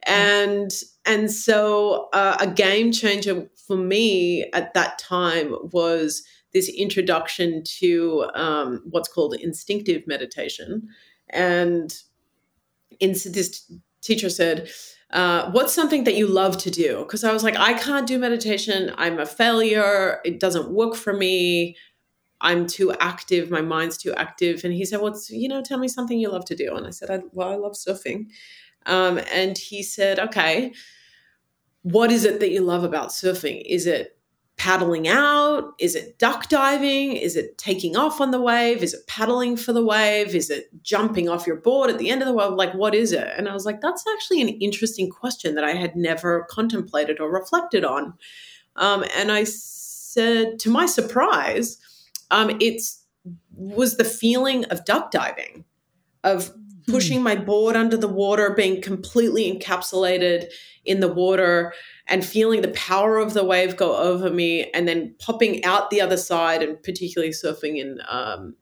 And and so uh, a game changer for me at that time was this introduction to um, what's called instinctive meditation, and in this teacher said, uh, what's something that you love to do? Because I was like, I can't do meditation. I'm a failure. It doesn't work for me. I'm too active. My mind's too active. And he said, What's, you know, tell me something you love to do. And I said, I, Well, I love surfing. Um, and he said, Okay, what is it that you love about surfing? Is it paddling out? Is it duck diving? Is it taking off on the wave? Is it paddling for the wave? Is it jumping off your board at the end of the wave? Like, what is it? And I was like, that's actually an interesting question that I had never contemplated or reflected on. Um, and I said, to my surprise, um, it's was the feeling of duck diving, of hmm. pushing my board under the water, being completely encapsulated in the water and feeling the power of the wave go over me and then popping out the other side and particularly surfing in um,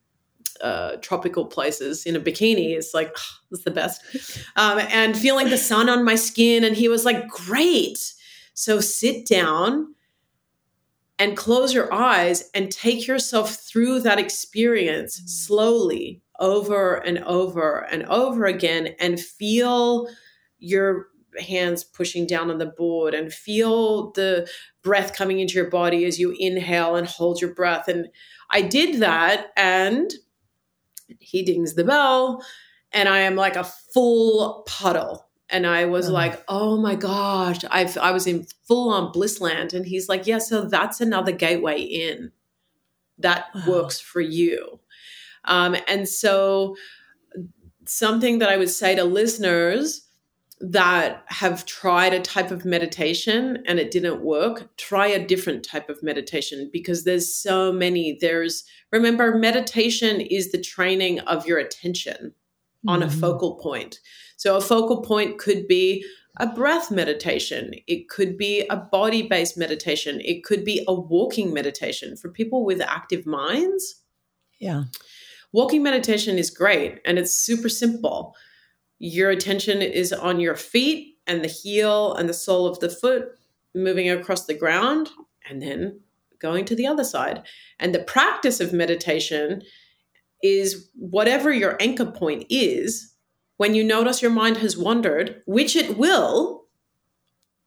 uh, tropical places in a bikini is like oh, it's the best. Um, and feeling the sun on my skin and he was like great. So sit down and close your eyes and take yourself through that experience slowly over and over and over again and feel your hands pushing down on the board and feel the breath coming into your body as you inhale and hold your breath. And I did that and He dings the bell, and I am like a full puddle. And I was oh. like, oh my gosh, i I was in full on bliss land. And he's like, yeah, so that's another gateway in that wow. works for you. Um, and so, something that I would say to listeners that have tried a type of meditation and it didn't work, try a different type of meditation because there's so many. There's, remember, meditation is the training of your attention mm-hmm. on a mm-hmm. focal point. So, a focal point could be a breath meditation, it could be a body based meditation, it could be a walking meditation for people with active minds. Yeah. Walking meditation is great and it's super simple. Your attention is on your feet and the heel and the sole of the foot moving across the ground and then going to the other side. And the practice of meditation is whatever your anchor point is, when you notice your mind has wandered, which it will.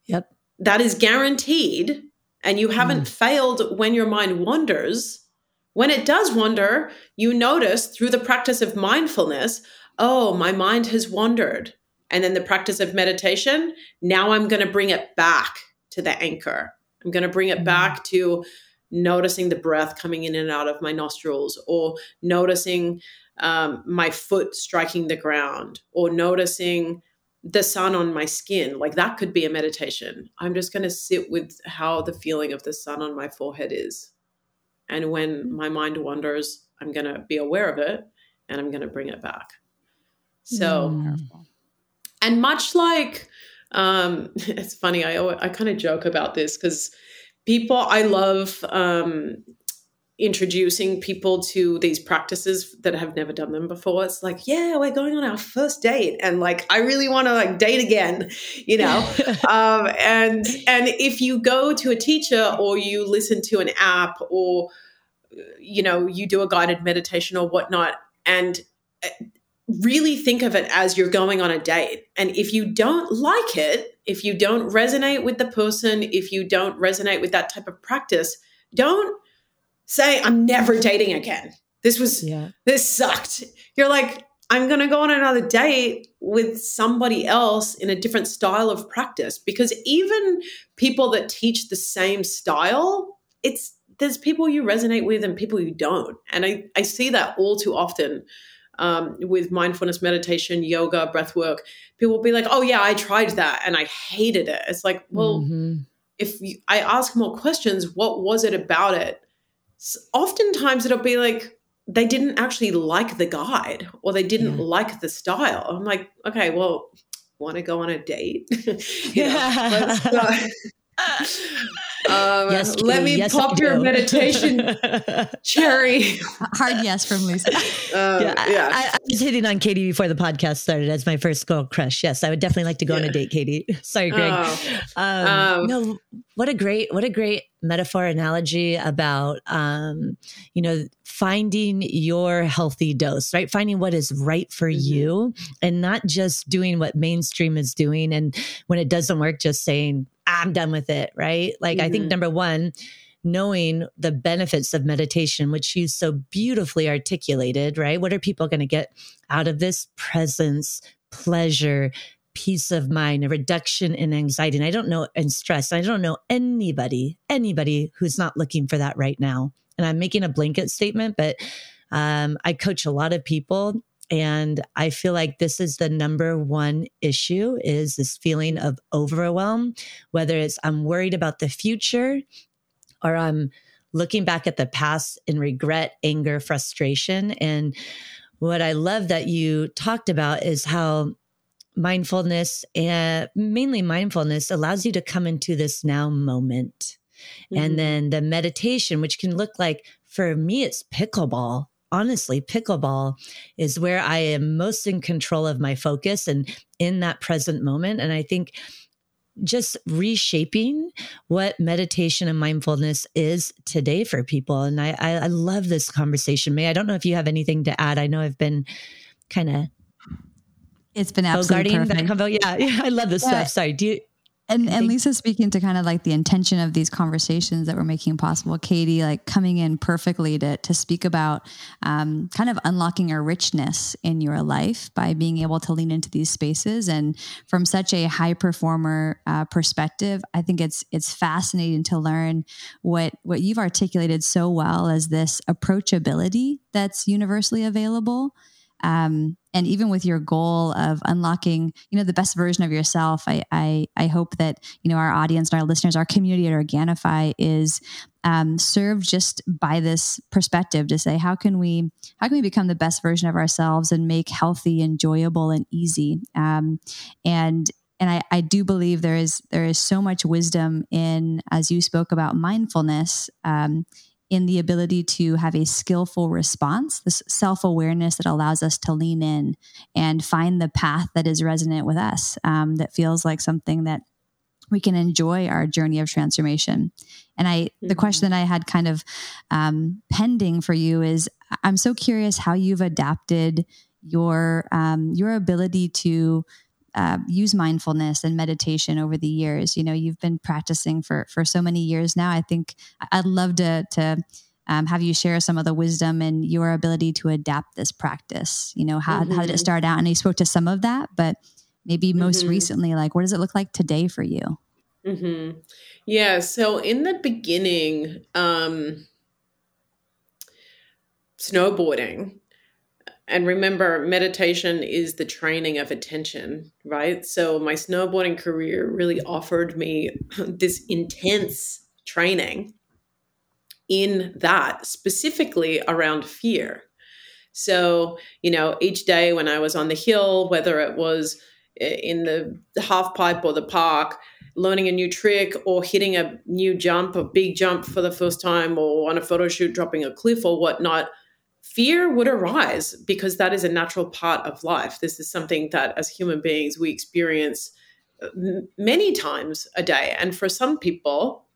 Yep. That is guaranteed. And you haven't mm. failed when your mind wanders. When it does wander, you notice through the practice of mindfulness, oh, my mind has wandered. And then the practice of meditation, now I'm going to bring it back to the anchor. I'm going to bring it mm. back to noticing the breath coming in and out of my nostrils or noticing um, my foot striking the ground or noticing the sun on my skin. Like that could be a meditation. I'm just going to sit with how the feeling of the sun on my forehead is. And when my mind wanders, I'm going to be aware of it and I'm going to bring it back. So, mm. and much like, um, it's funny, I, I kind of joke about this because people, I love um, introducing people to these practices that have never done them before it's like yeah we're going on our first date and like i really want to like date again you know um, and and if you go to a teacher or you listen to an app or you know you do a guided meditation or whatnot and uh, really think of it as you're going on a date and if you don't like it if you don't resonate with the person if you don't resonate with that type of practice don't say, I'm never dating again. This was, yeah. this sucked. You're like, I'm going to go on another date with somebody else in a different style of practice because even people that teach the same style, it's, there's people you resonate with and people you don't. And I, I see that all too often um, with mindfulness meditation, yoga, breath work. People will be like, oh, yeah, I tried that and I hated it. It's like, well, mm-hmm. if you, I ask more questions, what was it about it oftentimes it'll be like they didn't actually like the guide or they didn't yeah. like the style. I'm like, okay, well, want to go on a date? yeah. Um, yes, let me yes, pop your meditation cherry. Hard yes from Lisa. Um, yeah, yeah. I, I, was hitting on Katie before the podcast started as my first girl crush. Yes, I would definitely like to go yeah. on a date, Katie. Sorry, Greg. Oh. Um, um, no, what a great, what a great metaphor analogy about, um, you know, finding your healthy dose, right? Finding what is right for mm-hmm. you, and not just doing what mainstream is doing. And when it doesn't work, just saying I'm done with it, right? Like, mm-hmm. I think mm-hmm. number one, knowing the benefits of meditation, which you so beautifully articulated, right? What are people going to get out of this presence, pleasure, peace of mind, a reduction in anxiety? And I don't know, and stress. I don't know anybody, anybody who's not looking for that right now. And I'm making a blanket statement, but um, I coach a lot of people and I feel like this is the number one issue is this feeling of overwhelm, whether it's I'm worried about the future or I'm looking back at the past in regret, anger, frustration. And what I love that you talked about is how mindfulness and mainly mindfulness allows you to come into this now moment. Mm-hmm. And then the meditation, which can look like for me, it's pickleball honestly, pickleball is where I am most in control of my focus and in that present moment. And I think just reshaping what meditation and mindfulness is today for people. And I, I, I love this conversation. Mae I don't know if you have anything to add. I know I've been kind of it's been absolutely perfect. Yeah, yeah, I love this yeah. stuff. Sorry, do you? And, and Lisa speaking to kind of like the intention of these conversations that we're making possible, Katie, like coming in perfectly to, to speak about um, kind of unlocking a richness in your life by being able to lean into these spaces. And from such a high performer uh, perspective, I think it's, it's fascinating to learn what, what you've articulated so well as this approachability that's universally available um, and even with your goal of unlocking you know the best version of yourself i i, I hope that you know our audience and our listeners our community at organifi is um, served just by this perspective to say how can we how can we become the best version of ourselves and make healthy enjoyable and easy? Um, and and I, I do believe there is there is so much wisdom in as you spoke about mindfulness um, in the ability to have a skillful response, this self awareness that allows us to lean in and find the path that is resonant with us, um, that feels like something that we can enjoy our journey of transformation. And I, mm-hmm. the question that I had kind of um, pending for you is, I'm so curious how you've adapted your um, your ability to uh, use mindfulness and meditation over the years. You know, you've been practicing for for so many years now. I think I'd love to to um, have you share some of the wisdom and your ability to adapt this practice. You know, how mm-hmm. how did it mm-hmm. start out? And you spoke to some of that, but maybe most mm-hmm. recently, like what does it look like today for you? Mm-hmm. Yeah. So in the beginning, um, snowboarding and remember, meditation is the training of attention, right? So my snowboarding career really offered me this intense training in that, specifically around fear. So, you know, each day when I was on the hill, whether it was eh, in the, half pipe or the park, learning a new trick or hitting a new jump, a big jump for the first time, or on a photo shoot, dropping a cliff or whatnot, fear would arise because that is a natural part of life. This is something that as human beings we experience uh, many times a day. And for some people,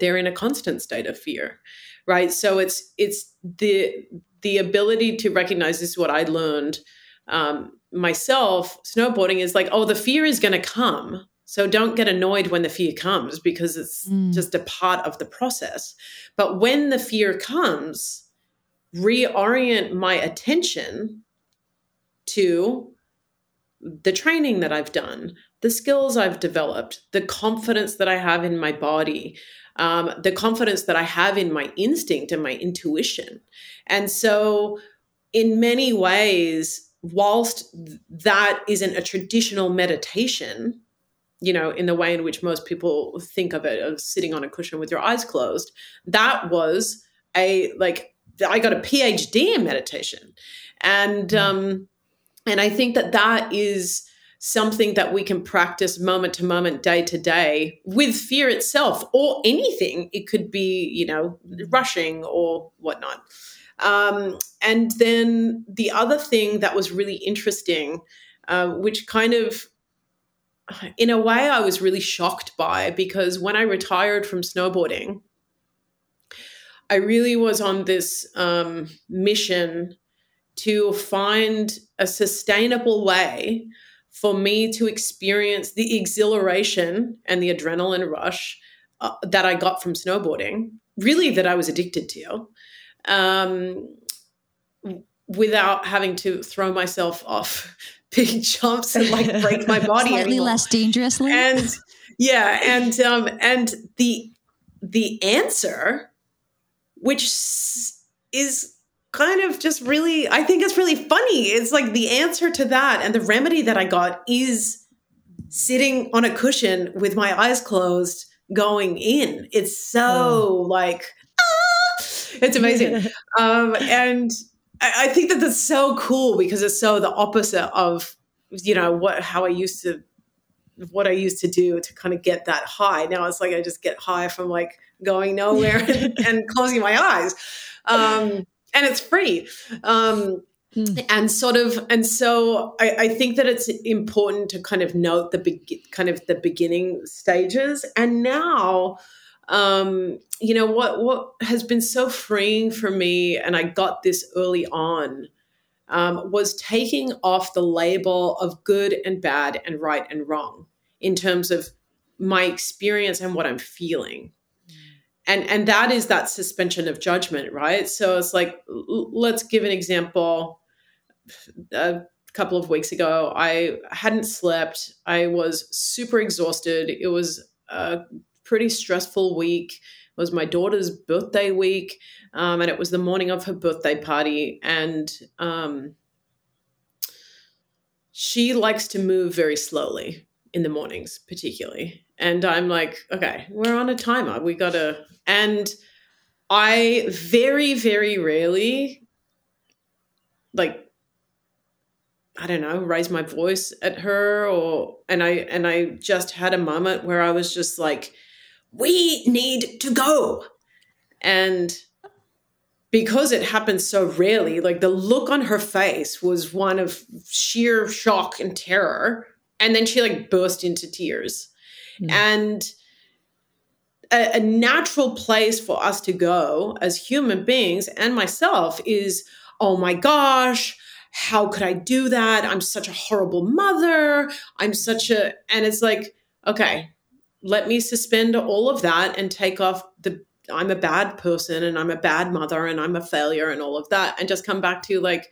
they're in a constant state of fear right so it's it's the the ability to recognize this is what i learned um, myself snowboarding is like oh the fear is going to come so don't get annoyed when the fear comes because it's mm. just a part of the process but when the fear comes reorient my attention to the training that I've done, the skills I've developed, the confidence that I have in my body, um, the confidence that I have in my instinct and my intuition. And so, in many ways, whilst that isn't a traditional meditation, you know, in the way in which most people think of it, of sitting on a cushion with your eyes closed, that was a like I got a PhD in meditation, and mm. um, and I think that that is something that we can practice moment to moment, day to day with fear itself or anything. It could be, you know, rushing or whatnot. Um, and then the other thing that was really interesting, uh, which kind of in a way I was really shocked by because when I retired from snowboarding, I really was on this um, mission to find a sustainable way for me to experience the exhilaration and the adrenaline rush uh, that I got from snowboarding, really that I was addicted to, um, without having to throw myself off big jumps and like break my body slightly anymore. less dangerously. And yeah, and um, and the the answer which is kind of just really, I think it's really funny. It's like the answer to that and the remedy that I got is sitting on a cushion with my eyes closed going in. It's so oh. like, ah! it's amazing. um, and I, I think that that's so cool because it's so the opposite of, you know, what, how I used to what I used to do to kind of get that high. Now it's like I just get high from like going nowhere and, and, closing my eyes. Um, and it's free. Um, mm. And sort of, and so I, I, think that it's important to kind of note the be- kind of the beginning stages. And now, um, you know, what what has been so freeing for me, and I got this early on, um, was taking off the label of good and bad and right and wrong in terms of my experience and what I'm feeling. And and that is that suspension of judgment, right? So it's like let's give an example. A couple of weeks ago, I hadn't slept. I was super exhausted. It was a pretty stressful week. It was my daughter's birthday week, um, and it was the morning of her birthday party. And um, she likes to move very slowly in the mornings, particularly. And I'm like, okay, we're on a timer. We gotta. And I very, very rarely, like, I don't know, raise my voice at her, or and I and I just had a moment where I was just like, we need to go, and because it happens so rarely, like the look on her face was one of sheer shock and terror. And then she like burst into tears. Mm. And a, a, natural place for us to go as human beings and myself is, oh my gosh, how could I do that? I'm such a horrible mother. I'm such a, and it's like, okay, let me suspend all of that and take off the I'm a bad person and I'm a bad mother and I'm a failure and all of that, and just come back to like,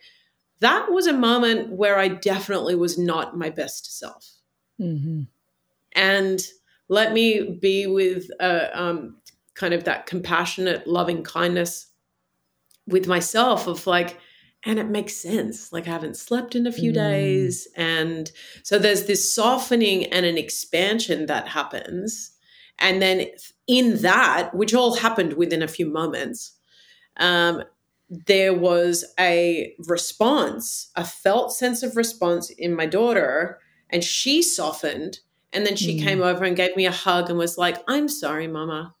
that was a moment where I definitely was not my best self. Mm-hmm. And let me be with uh, um, kind of that compassionate, loving kindness with myself of like, and it makes sense. Like I haven't slept in a few mm. days. And so there's this softening and an expansion that happens. And then in that, which all happened within a few moments, um, there was a response, a felt sense of response in my daughter, and she softened. And then she mm. came over and gave me a hug and was like, I'm sorry, mama.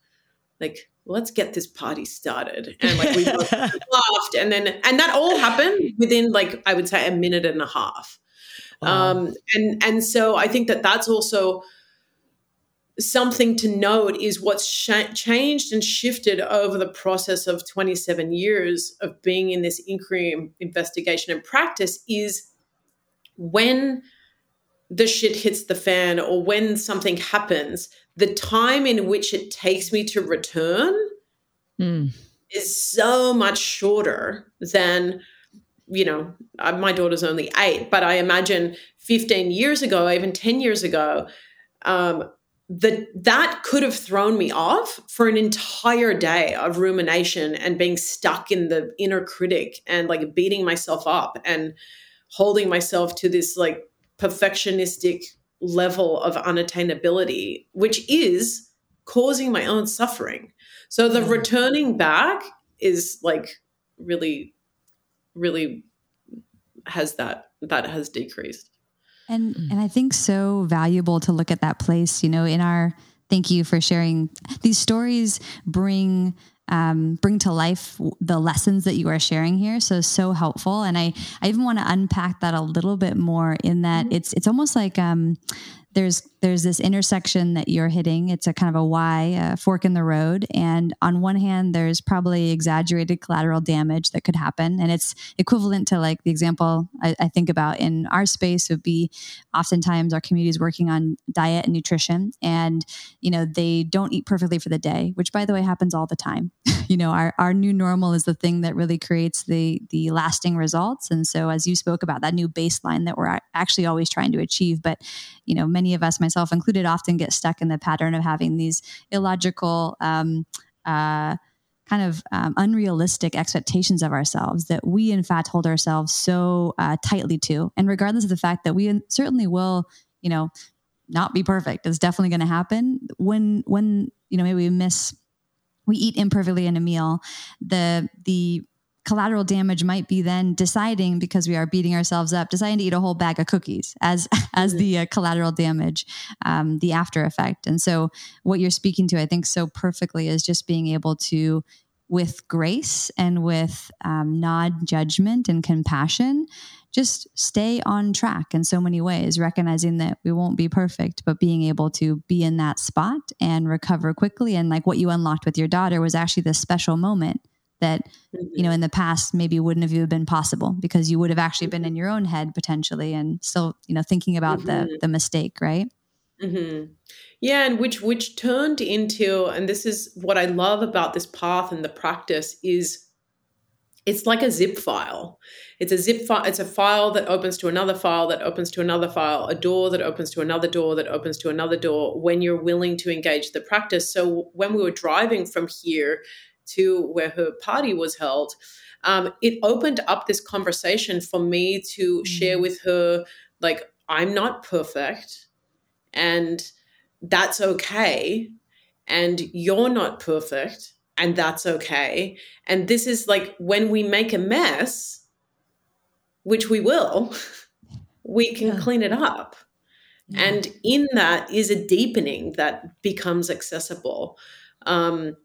Like, let's get this party started. And like we both laughed. And then, and that all happened within like, I would say a minute and a half. Wow. Um, and, and so I think that that's also, something to note is what's sh- changed and shifted over the process of 27 years of being in this inquiry investigation and practice is when the shit hits the fan or when something happens the time in which it takes me to return mm. is so much shorter than you know uh, my daughter's only eight but i imagine 15 years ago even 10 years ago um, that that could have thrown me off for an entire day of rumination and being stuck in the inner critic and like beating myself up and holding myself to this like perfectionistic level of unattainability which is causing my own suffering. So the mm-hmm. returning back is like really really has that that has decreased and mm. and I think so valuable to look at that place, you know, in our thank you for sharing these stories bring um, bring to life the lessons that you are sharing here. So so helpful, and I I even want to unpack that a little bit more. In that mm-hmm. it's it's almost like um, there's there's this intersection that you're hitting. It's a kind of a Y, a fork in the road. And on one hand, there's probably exaggerated collateral damage that could happen. And it's equivalent to like the example I, I think about in our space would be oftentimes our community is working on diet and nutrition. And, you know, they don't eat perfectly for the day, which by the way happens all the time. you know, our, our new normal is the thing that really creates the the lasting results. And so as you spoke about that new baseline that we're actually always trying to achieve, but you know, many of us, myself included, often get stuck in the pattern of having these illogical, um, uh, kind of um, unrealistic expectations of ourselves that we, in fact, hold ourselves so uh, tightly to. And regardless of the fact that we certainly will, you know, not be perfect, it's definitely going to happen. When when you know maybe we miss we eat imperfectly in a meal the the collateral damage might be then deciding because we are beating ourselves up deciding to eat a whole bag of cookies as as the uh, collateral damage um, the after effect. And so what you're speaking to i think so perfectly is just being able to with grace and with um, nod judgment and compassion just stay on track in so many ways recognizing that we won't be perfect but being able to be in that spot and recover quickly. And like what you unlocked with your daughter was actually this special moment that mm-hmm. you know mm-hmm. in the past maybe wouldn't have even been possible because you would have actually been in your own head potentially and still you know thinking about mm-hmm. the the mistake right Mm-hmm. Yeah, and which which turned into, and this is what I love about this path and the practice is it's like a zip file. It's a zip file. It's a file that opens to another file that opens to another file, a door that opens to another door that opens to another door when you're willing to engage the practice. So when we were driving from here to where her party was held, um, it opened up this conversation for me to share mm. with her, like, I'm not perfect and that's okay. And you're not perfect and that's okay. And this is like when we make a mess, which we will, we can yeah. clean it up. Yeah. And in that is a deepening that becomes accessible. Um,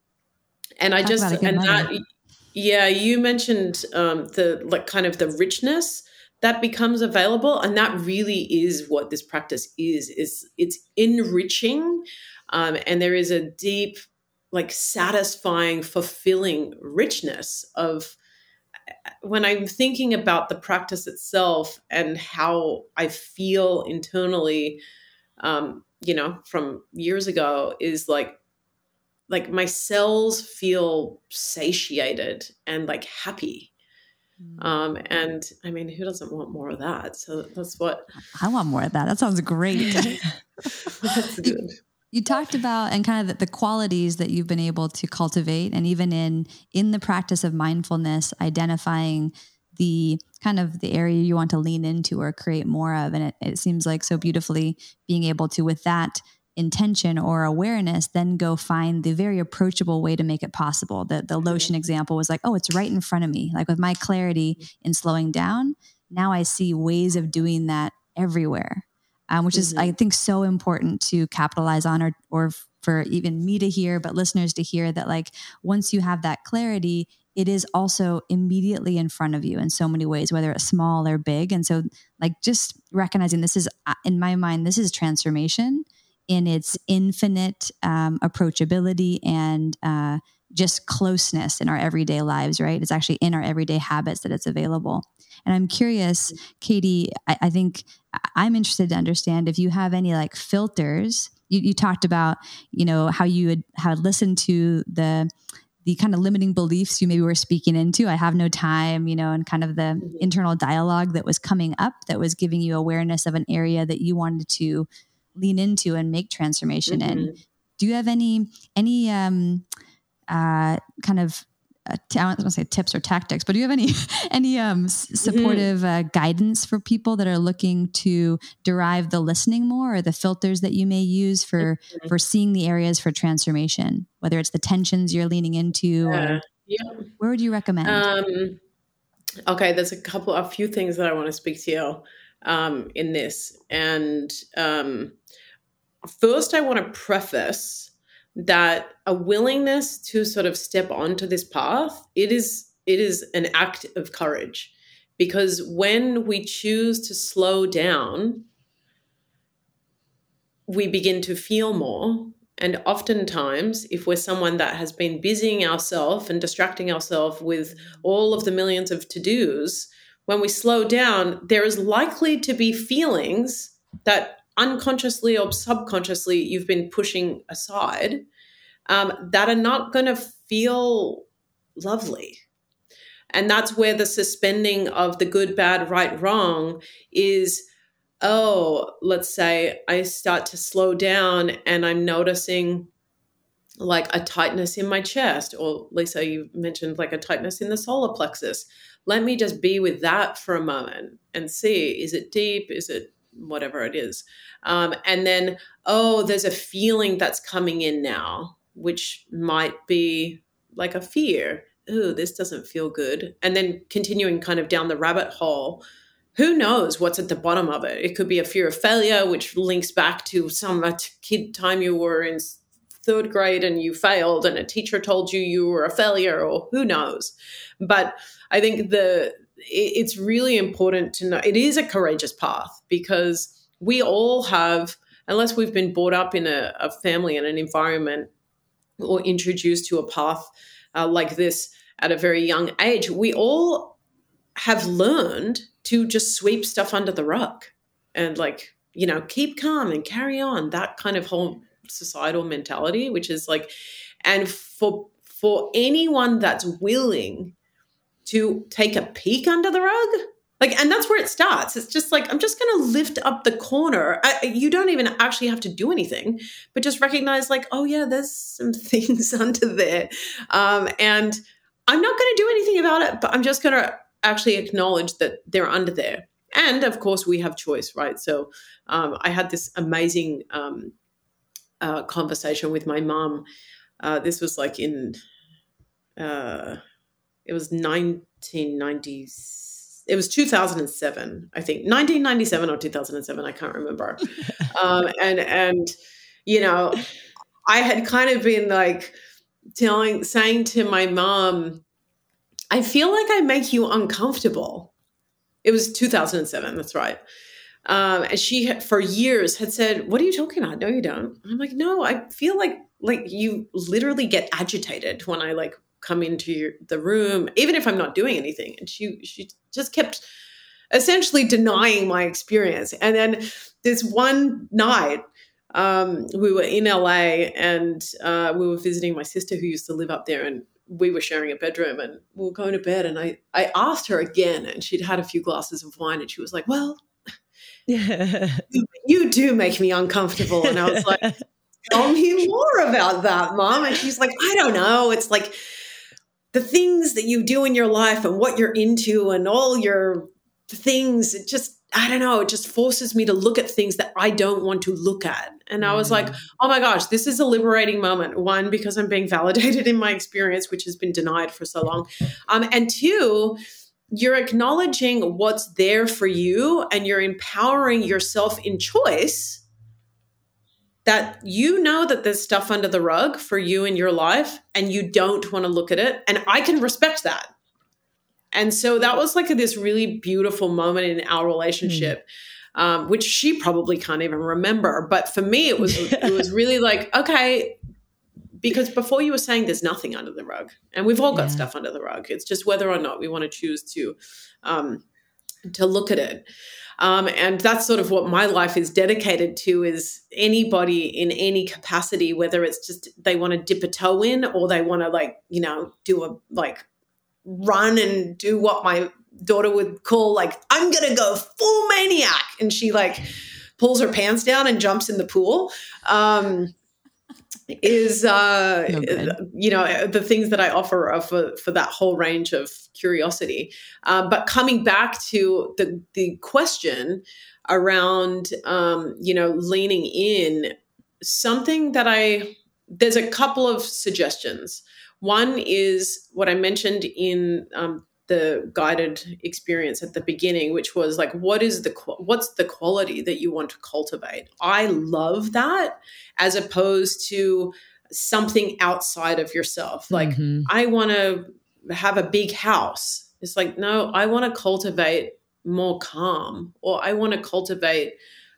and I Talk just, and that, yeah, you mentioned um, the like kind of the richness that becomes available and that really is what this practice is is it's enriching um, and there is a deep like satisfying fulfilling richness of when i'm thinking about the practice itself and how i feel internally um, you know from years ago is like like my cells feel satiated and like happy Mm. Um, and I mean, who doesn't want more of that? So that's what I want more of that. That sounds great. that's good. You, you talked about and kind of the, the, qualities that you've been able to cultivate, and even in in the practice of mindfulness, identifying the kind of the area you want to lean into or create more of, and it, it seems like so beautifully being able to with that intention or awareness, then go find the very approachable way to make it possible. The, the lotion example was like, oh, it's right in front of me. Like with my clarity in slowing down, now I see ways of doing that everywhere, um, which mm-hmm. is, I think, so important to capitalize on or, or for even me to hear, but listeners to hear that, like, once you have that clarity, it is also immediately in front of you in so many ways, whether it's small or big. And so, like, just recognizing this is, uh, in my mind, this is transformation in its infinite um, approachability and uh, just closeness in our everyday lives, right? It's actually in our everyday habits that it's available. And I'm curious, Katie, I, I think I'm interested to understand if you have any like filters. You, you talked about, you know, how you had, had listened to the the kind of limiting beliefs you maybe were speaking into. I have no time, you know, and kind of the mm-hmm. internal dialogue that was coming up that was giving you awareness of an area that you wanted to lean into and make transformation mm-hmm. in. Do you have any any um, uh, kind of uh, t- I don't want to say tips or tactics, but do you have any any um, s- mm-hmm. supportive mm-hmm. uh, guidance for people that are looking to derive the listening more, or the filters that you may use for mm-hmm. for seeing the areas for transformation, whether it's the tensions you're leaning into, or yeah. where would you recommend? Um, okay, there's a couple, a few things that I want to speak to you um, in this, and um, first, I want to preface that a willingness to sort of step onto this path it is it is an act of courage. Because when we choose to slow down we begin to feel more. And oftentimes if we're someone that has been busying ourselves and distracting ourselves with all of the millions of to-dos when we slow down there is likely to be feelings that unconsciously or subconsciously you've been pushing aside um, that are not going to feel lovely. And that's where the suspending of the good, bad, right, wrong is. Oh, let's say I start to slow down and I'm noticing like a tightness in my chest, or Lisa, you mentioned like a tightness in the solar plexus. Let me just be with that for a moment and see is it deep? Is it whatever it is. Um, and then, oh, there's a feeling that's coming in now, which might be like a fear. Oh, this doesn't feel good. And then continuing kind of down the rabbit hole. Who knows what's at the bottom of it? It could be a fear of failure, which links back to some kid time you were in third grade and you failed and a teacher told you you were a failure or who knows but i think the it's really important to know it is a courageous path because we all have, unless we've been brought up in a, a family and an environment or introduced to a path uh, like this at a very young age, we all have learned to just sweep stuff under the rug and like you know, keep calm and carry on. That kind of whole societal mentality, which is like, and for for anyone that's willing to take a peek under the rug, like, and that's where it starts. It's just like I'm just going to lift up the corner. I, you don't even actually have to do anything, but just recognize, like, oh yeah, there's some things under there, um, and I'm not going to do anything about it. But I'm just going to actually acknowledge that they're under there. And of course, we have choice, right? So um, I had this amazing um, uh, conversation with my mom. Uh, this was like in, uh, it was 1990. It was 2007, I think, 1997 or 2007. I can't remember. um, and and you know, I had kind of been like telling, saying to my mom, I feel like I make you uncomfortable. It was 2007. That's right. Um, and she had, for years had said, "What are you talking about? No, you don't." I'm like, "No, I feel like like you literally get agitated when I like come into your, the room, even if I'm not doing anything." And she she just kept essentially denying my experience. And then this one night, um, we were in LA and uh, we were visiting my sister who used to live up there, and we were sharing a bedroom and we were going to bed and I, I asked her again and she'd had a few glasses of wine and she was like, well, you, you do make me uncomfortable. And I was like, tell me more about that, mom. And she's like, I don't know. It's like the things that you do in your life and what you're into and all your things. It just, I don't know, it just forces me to look at things that I don't want to look at. And I was like, mm. oh my gosh, this is a liberating moment. One, because I'm being validated in my experience, which has been denied for so long. Um, and two, you're acknowledging what's there for you and you're empowering yourself in choice that you know that there's stuff under the rug for you in your life and you don't want to look at it. And I can respect that. And so that was like this really beautiful moment in our relationship. Mm. Um, which she probably can't even remember. But for me, it was it was really like, okay, because before you were saying there's nothing under the rug, and we've all got yeah. stuff under the rug. It's just whether or not we want to choose to um, to look at it. Um, and that's sort of what my life is dedicated to is anybody in any capacity whether it's just they want to dip a toe in or they want to like you know do a like run and do what my daughter would call like i'm gonna go full maniac. And she like pulls her pants down and jumps in the pool. Um is uh you know the things that i offer are for for that whole range of curiosity. Um, but coming back to the the question around um you know leaning in something that i there's a couple of suggestions. One is what I mentioned in um, the guided experience at the beginning, which was like, what is the what's the quality that you want to cultivate? I love that as opposed to something outside of yourself. Like, mm-hmm. I want to have a big house. It's like, no, I want to cultivate more calm, or I want to cultivate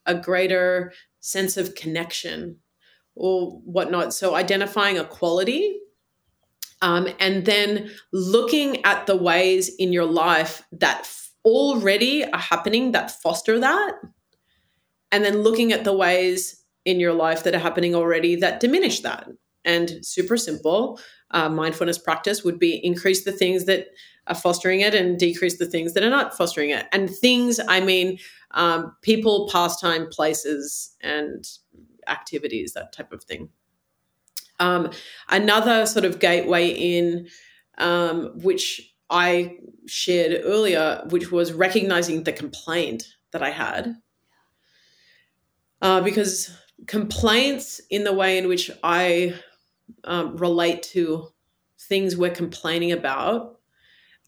a greater sense of connection or whatnot. So, identifying a quality um, and then looking at the ways in your life that already are happening that foster that. And then looking at the ways in your life that are happening already that diminish that. And super simple uh, mindfulness practice would be increase the things that are fostering it and decrease the things that are not fostering it. And things, I mean, um, people, pastime, places, and activities, that type of thing. Um, another sort of gateway in, um, which I shared earlier, which was recognizing the complaint that I had. Uh, because complaints, in the way in which I um, relate to things we're complaining about,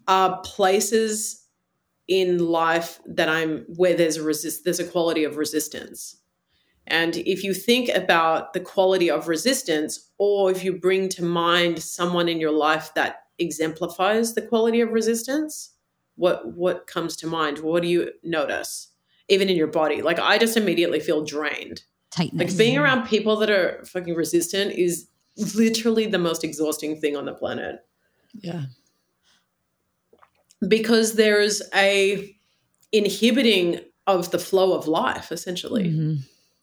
are places in life that I'm where there's a resist there's a quality of resistance. And if you think about the quality of resistance, or if you bring to mind someone in your life that exemplifies the quality of resistance, what what comes to mind? What do you notice? Even in your body. Like I just immediately feel drained. Tightness. Like being around people that are fucking resistant is literally the most exhausting thing on the planet. Yeah. Because there's a inhibiting of the flow of life, essentially. Mm-hmm.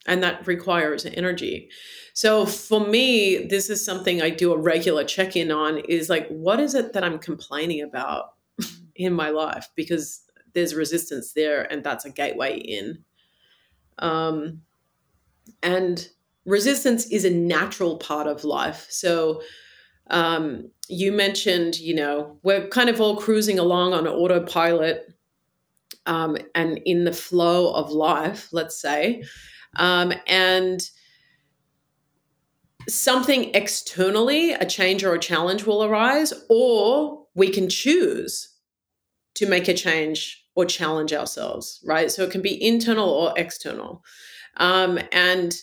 And that requires energy. So for me, this is something I do a regular check in on is like, what is it that I'm complaining about in my life? Because there's resistance there, and that's a gateway in. Um, and resistance is a natural part of life. So um, you mentioned, you know, we're kind of all cruising along on autopilot um, and in the flow of life, let's say. Um, and something externally, a change or a challenge will arise, or we can choose to make a change or challenge ourselves, right? So it can be internal or external. Um, and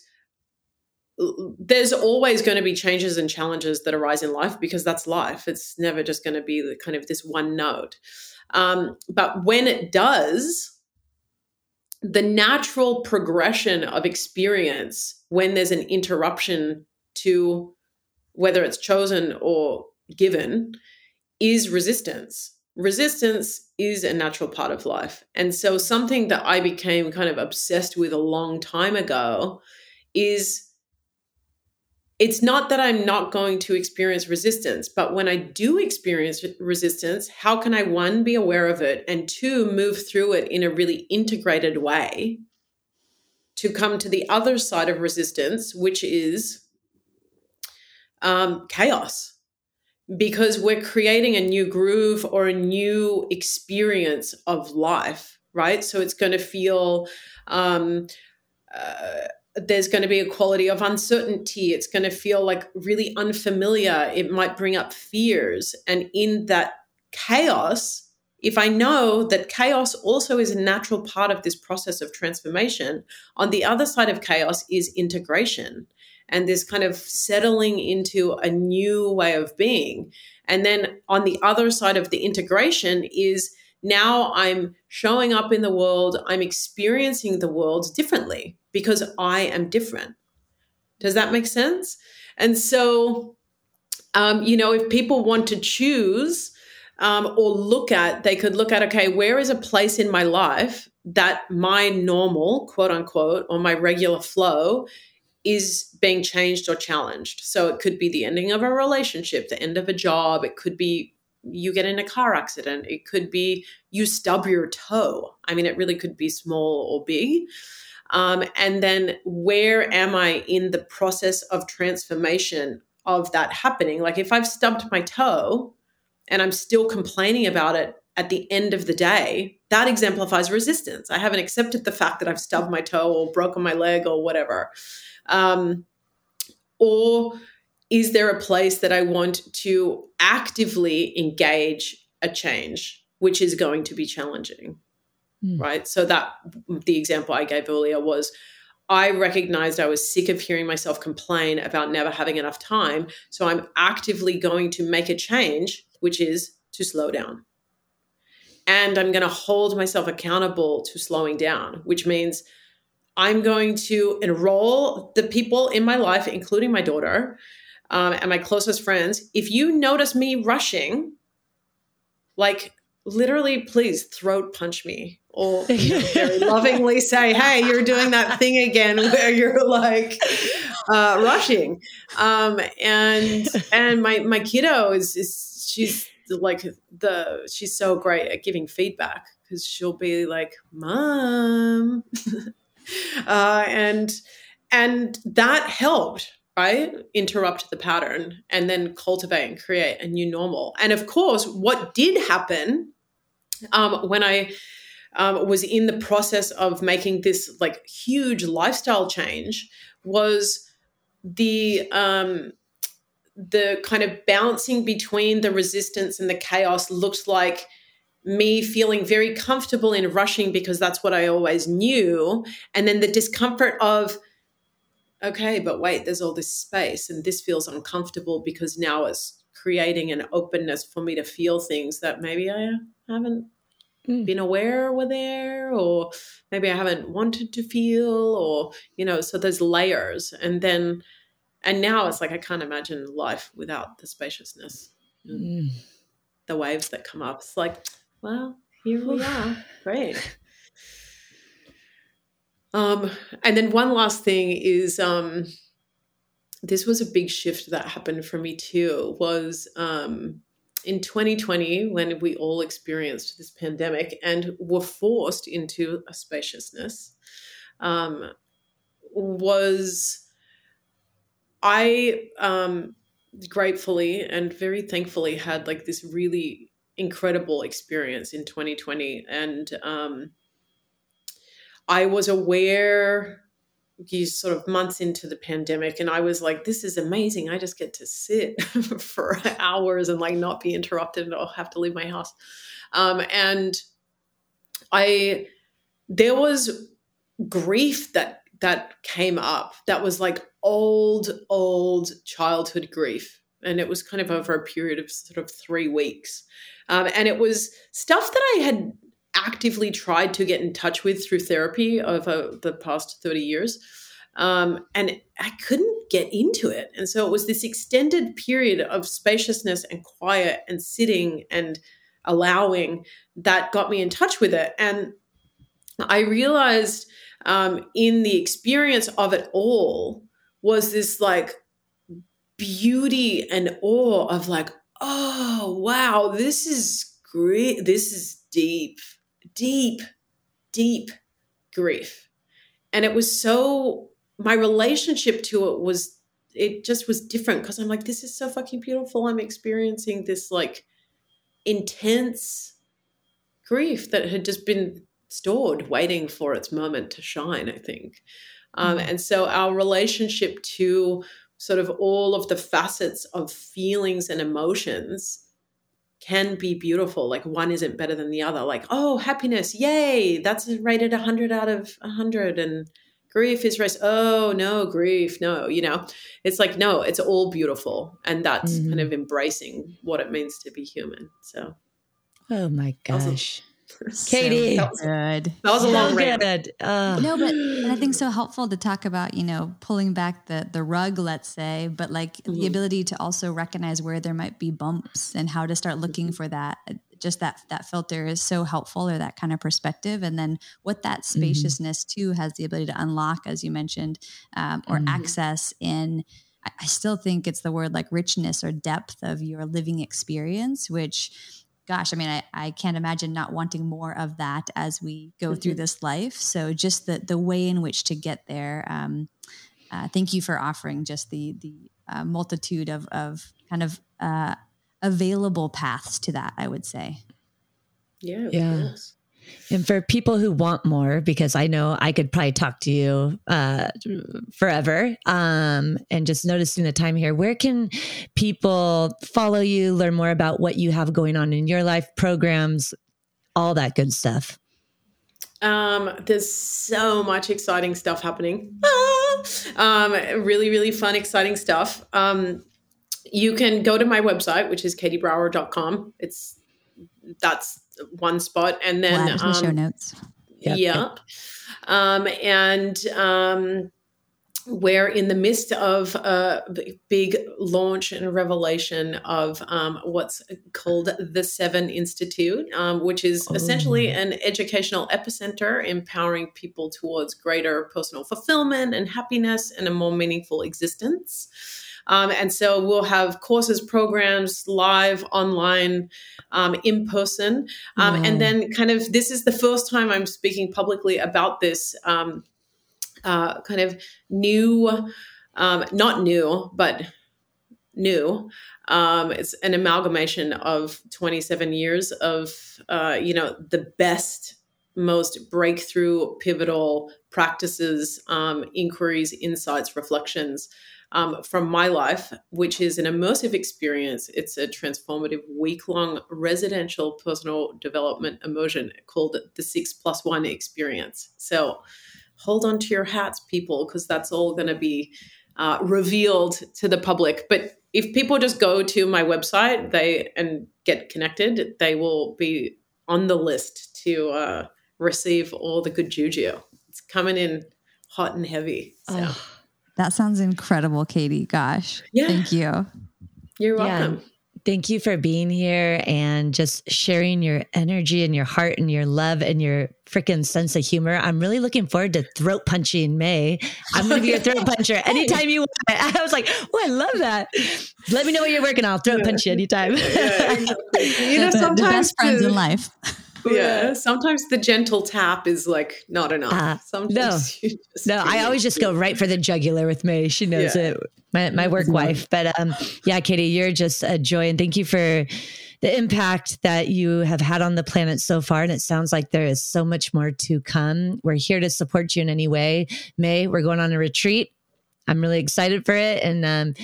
there's always going to be changes and challenges that arise in life because that's life. It's never just going to be the kind of this one note. Um, but when it does, the natural progression of experience when there's an interruption to whether it's chosen or given is resistance. Resistance is a natural part of life. And so, something that I became kind of obsessed with a long time ago is it's not that I'm not going to experience resistance, but when I do experience resistance, how can I, one, be aware of it, and two, move through it in a really integrated way to come to the other side of resistance, which is um, chaos. Because we're creating a new groove or a new experience of life, right? So it's going to feel um, uh, there's going to be a quality of uncertainty. It's going to feel like really unfamiliar. It might bring up fears. And in that chaos, if I know that chaos also is a natural part of this process of transformation, on the other side of chaos is integration and this kind of settling into a new way of being. And then on the other side of the integration is now I'm showing up in the world, I'm experiencing the world differently because I am different. Does that make sense? And so, um, you know, if people want to choose um, or look at, they could look at, okay, where is a place in my life that my normal, quote unquote, or my regular flow is being changed or challenged. So it could be the ending of a relationship, the end of a job, it could be you get in a car accident, it could be you stub your toe. I mean, it really could be small or big. Um, and then where am I in the process of transformation of that happening? Like if I've stubbed my toe and I'm still complaining about it at the end of the day, that exemplifies resistance. I haven't accepted the fact that I've stubbed my toe or broken my leg or whatever. Um, or is there a place that I want to actively engage a change, which is going to be challenging? mm. right? So that the example I gave earlier was I recognized I was sick of hearing myself complain about never having enough time. So I'm actively going to make a change, which is to slow down. And I'm going to hold myself accountable to slowing down, which means I'm going to enroll the people in my life, including my daughter um, and my closest friends. If you notice me rushing, like literally, please throat punch me or you know, very lovingly say, "Hey, you're doing that thing again," where you're like uh, rushing. Um, and and my my kiddo is, is she's like the she's so great at giving feedback because she'll be like, "Mom," uh, and and that helped right? Interrupt the pattern and then cultivate and create a new normal. And of course, what did happen um, when I um, was in the process of making this like huge lifestyle change was the um, the kind of bouncing between the resistance and the chaos looked like me feeling very comfortable in rushing because that's what I always knew, and then the discomfort of okay, but wait, there's all this space, and this feels uncomfortable because now it's creating an openness for me to feel things that maybe I haven't mm. been aware were there or maybe i haven't wanted to feel or you know so there's layers. And then and now it's like i can't imagine life without the spaciousness mm. the waves that come up. It's like well here we are. Great Um, and then one last thing is um, this was a big shift that happened for me too. Was um, in 2020 when we all experienced this pandemic and were forced into a spaciousness. Um, was I um, gratefully and very thankfully had like this really incredible experience in 2020 and um, i was aware these sort of months into the pandemic and i was like this is amazing. I just get to sit for hours and like not be interrupted. And I'll have to leave my house. Um, and i there was grief that that came up that was like old old childhood grief. And it was kind of over a period of sort of three weeks. Um, and it was stuff that I had actively tried to get in touch with through therapy over the past 30 years. Um, and I couldn't get into it. And so it was this extended period of spaciousness and quiet and sitting and allowing that got me in touch with it. And I realized um, in the experience of it all was this like beauty and awe of like, oh, wow, this is great. This is deep, deep, deep grief. And it was so, my relationship to it was, it just was different because I'm like, this is so fucking beautiful. I'm experiencing this like intense grief that had just been stored, waiting for its moment to shine, I think. Um, mm-hmm. And so our relationship to sort of all of the facets of feelings and emotions can be beautiful. Like one isn't better than the other. Like, oh, happiness, yay, that's rated 100 out of 100. And grief is raised, oh, no, grief, no, you know, it's like, no, it's all beautiful. And that's mm-hmm. kind of embracing what it means to be human. So, oh my gosh. Katie, that was, good. That was a long rant. Uh, no, but I think so helpful to talk about, you know, pulling back the the rug, let's say, but like mm-hmm. the ability to also recognize where there might be bumps and how to start looking mm-hmm. for that. Just that that filter is so helpful, or that kind of perspective, and then what that mm-hmm. spaciousness mm-hmm. too has the ability to unlock, as you mentioned, um, or mm-hmm. access in. I still think it's the word like richness or depth of your living experience, which gosh, I mean, I, I can't imagine not wanting more of that as we go mm-hmm. through this life. So just the the way in which to get there. Um, uh, thank you for offering just the the uh, multitude of of kind of uh, available paths to that. I would say. Yeah. Yeah. And for people who want more, because I know I could probably talk to you uh, forever, um, and just noticing the time here, where can people follow you, learn more about what you have going on in your life, programs, all that good stuff? Um, there's so much exciting stuff happening. Ah! Um, really, really fun, exciting stuff. Um, you can go to my website, which is katiebrauer.com. It's that's one spot, and then um, show notes. Yep. yep. Um, and um, we're in the midst of a big launch and revelation of um, what's called the Seven Institute, um, which is oh. essentially an educational epicenter empowering people towards greater personal fulfillment and happiness and a more meaningful existence. Um, and so we'll have courses, programs, live, online, um, in person. Um, And then, kind of, this is the first time I'm speaking publicly about this um, uh, kind of new, um, not new, but new. Um, it's an amalgamation of 27 years of, uh, you know, the best most breakthrough, pivotal practices, um, inquiries, insights, reflections um, from my life, which is an immersive experience. It's a transformative week long residential personal development immersion called the Six Plus One Experience. So hold on to your hats, people, because that's all going to be uh, revealed to the public. But if people just go to my website they and get connected, they will be on the list to uh, receive all the good juju. It's coming in hot and heavy. So. Oh that sounds incredible, Katie. Gosh. Yeah. Thank you. You're welcome. Yeah. thank you for being here and just sharing your energy and your heart and your love and your freaking sense of humor. I'm really looking forward to throat punching Mae. I'm going to be your throat puncher anytime you want. I was like, oh, I love that. Let me know what you're working. I'll throat punch you anytime. You know, sometimes the best friends in life yeah. Sometimes the gentle tap is like not enough. Uh, sometimes no. no i always just go right for the jugular with me. She knows yeah. it. My, my work wife. But um yeah katie you're just a joy. And thank you for the impact that you have had on the planet so far. And it sounds like there is so much more to come. We're here to support you in any way. Mae we're going on a retreat. I'm really excited for it. And um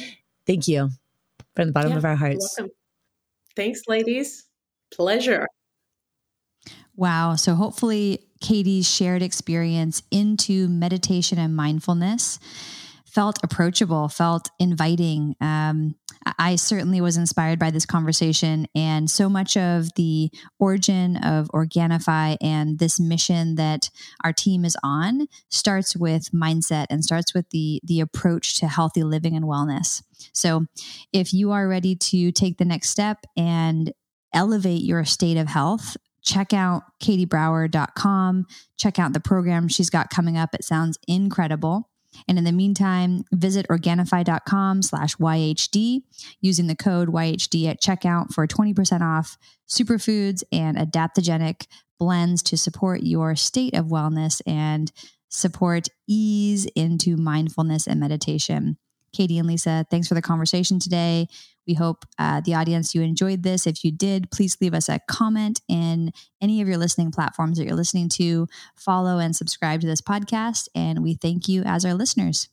thank you from the bottom yeah, of our hearts. thanks ladies. Pleasure Wow. So hopefully, Katie's shared experience into meditation and mindfulness felt approachable, felt inviting. Um, I certainly was inspired by this conversation, and so much of the origin of Organifi and this mission that our team is on starts with mindset and starts with the the approach to healthy living and wellness. So, if you are ready to take the next step and elevate your state of health, check out katiebrauer.com. Check out the program she's got coming up. It sounds incredible. And in the meantime, visit Organifi.com slash YHD using the code YHD at checkout for 20% off superfoods and adaptogenic blends to support your state of wellness and support ease into mindfulness and meditation. Katie and Lisa, thanks for the conversation today. We hope uh, the audience you enjoyed this. If you did, please leave us a comment in any of your listening platforms that you're listening to. Follow and subscribe to this podcast, and we thank you as our listeners.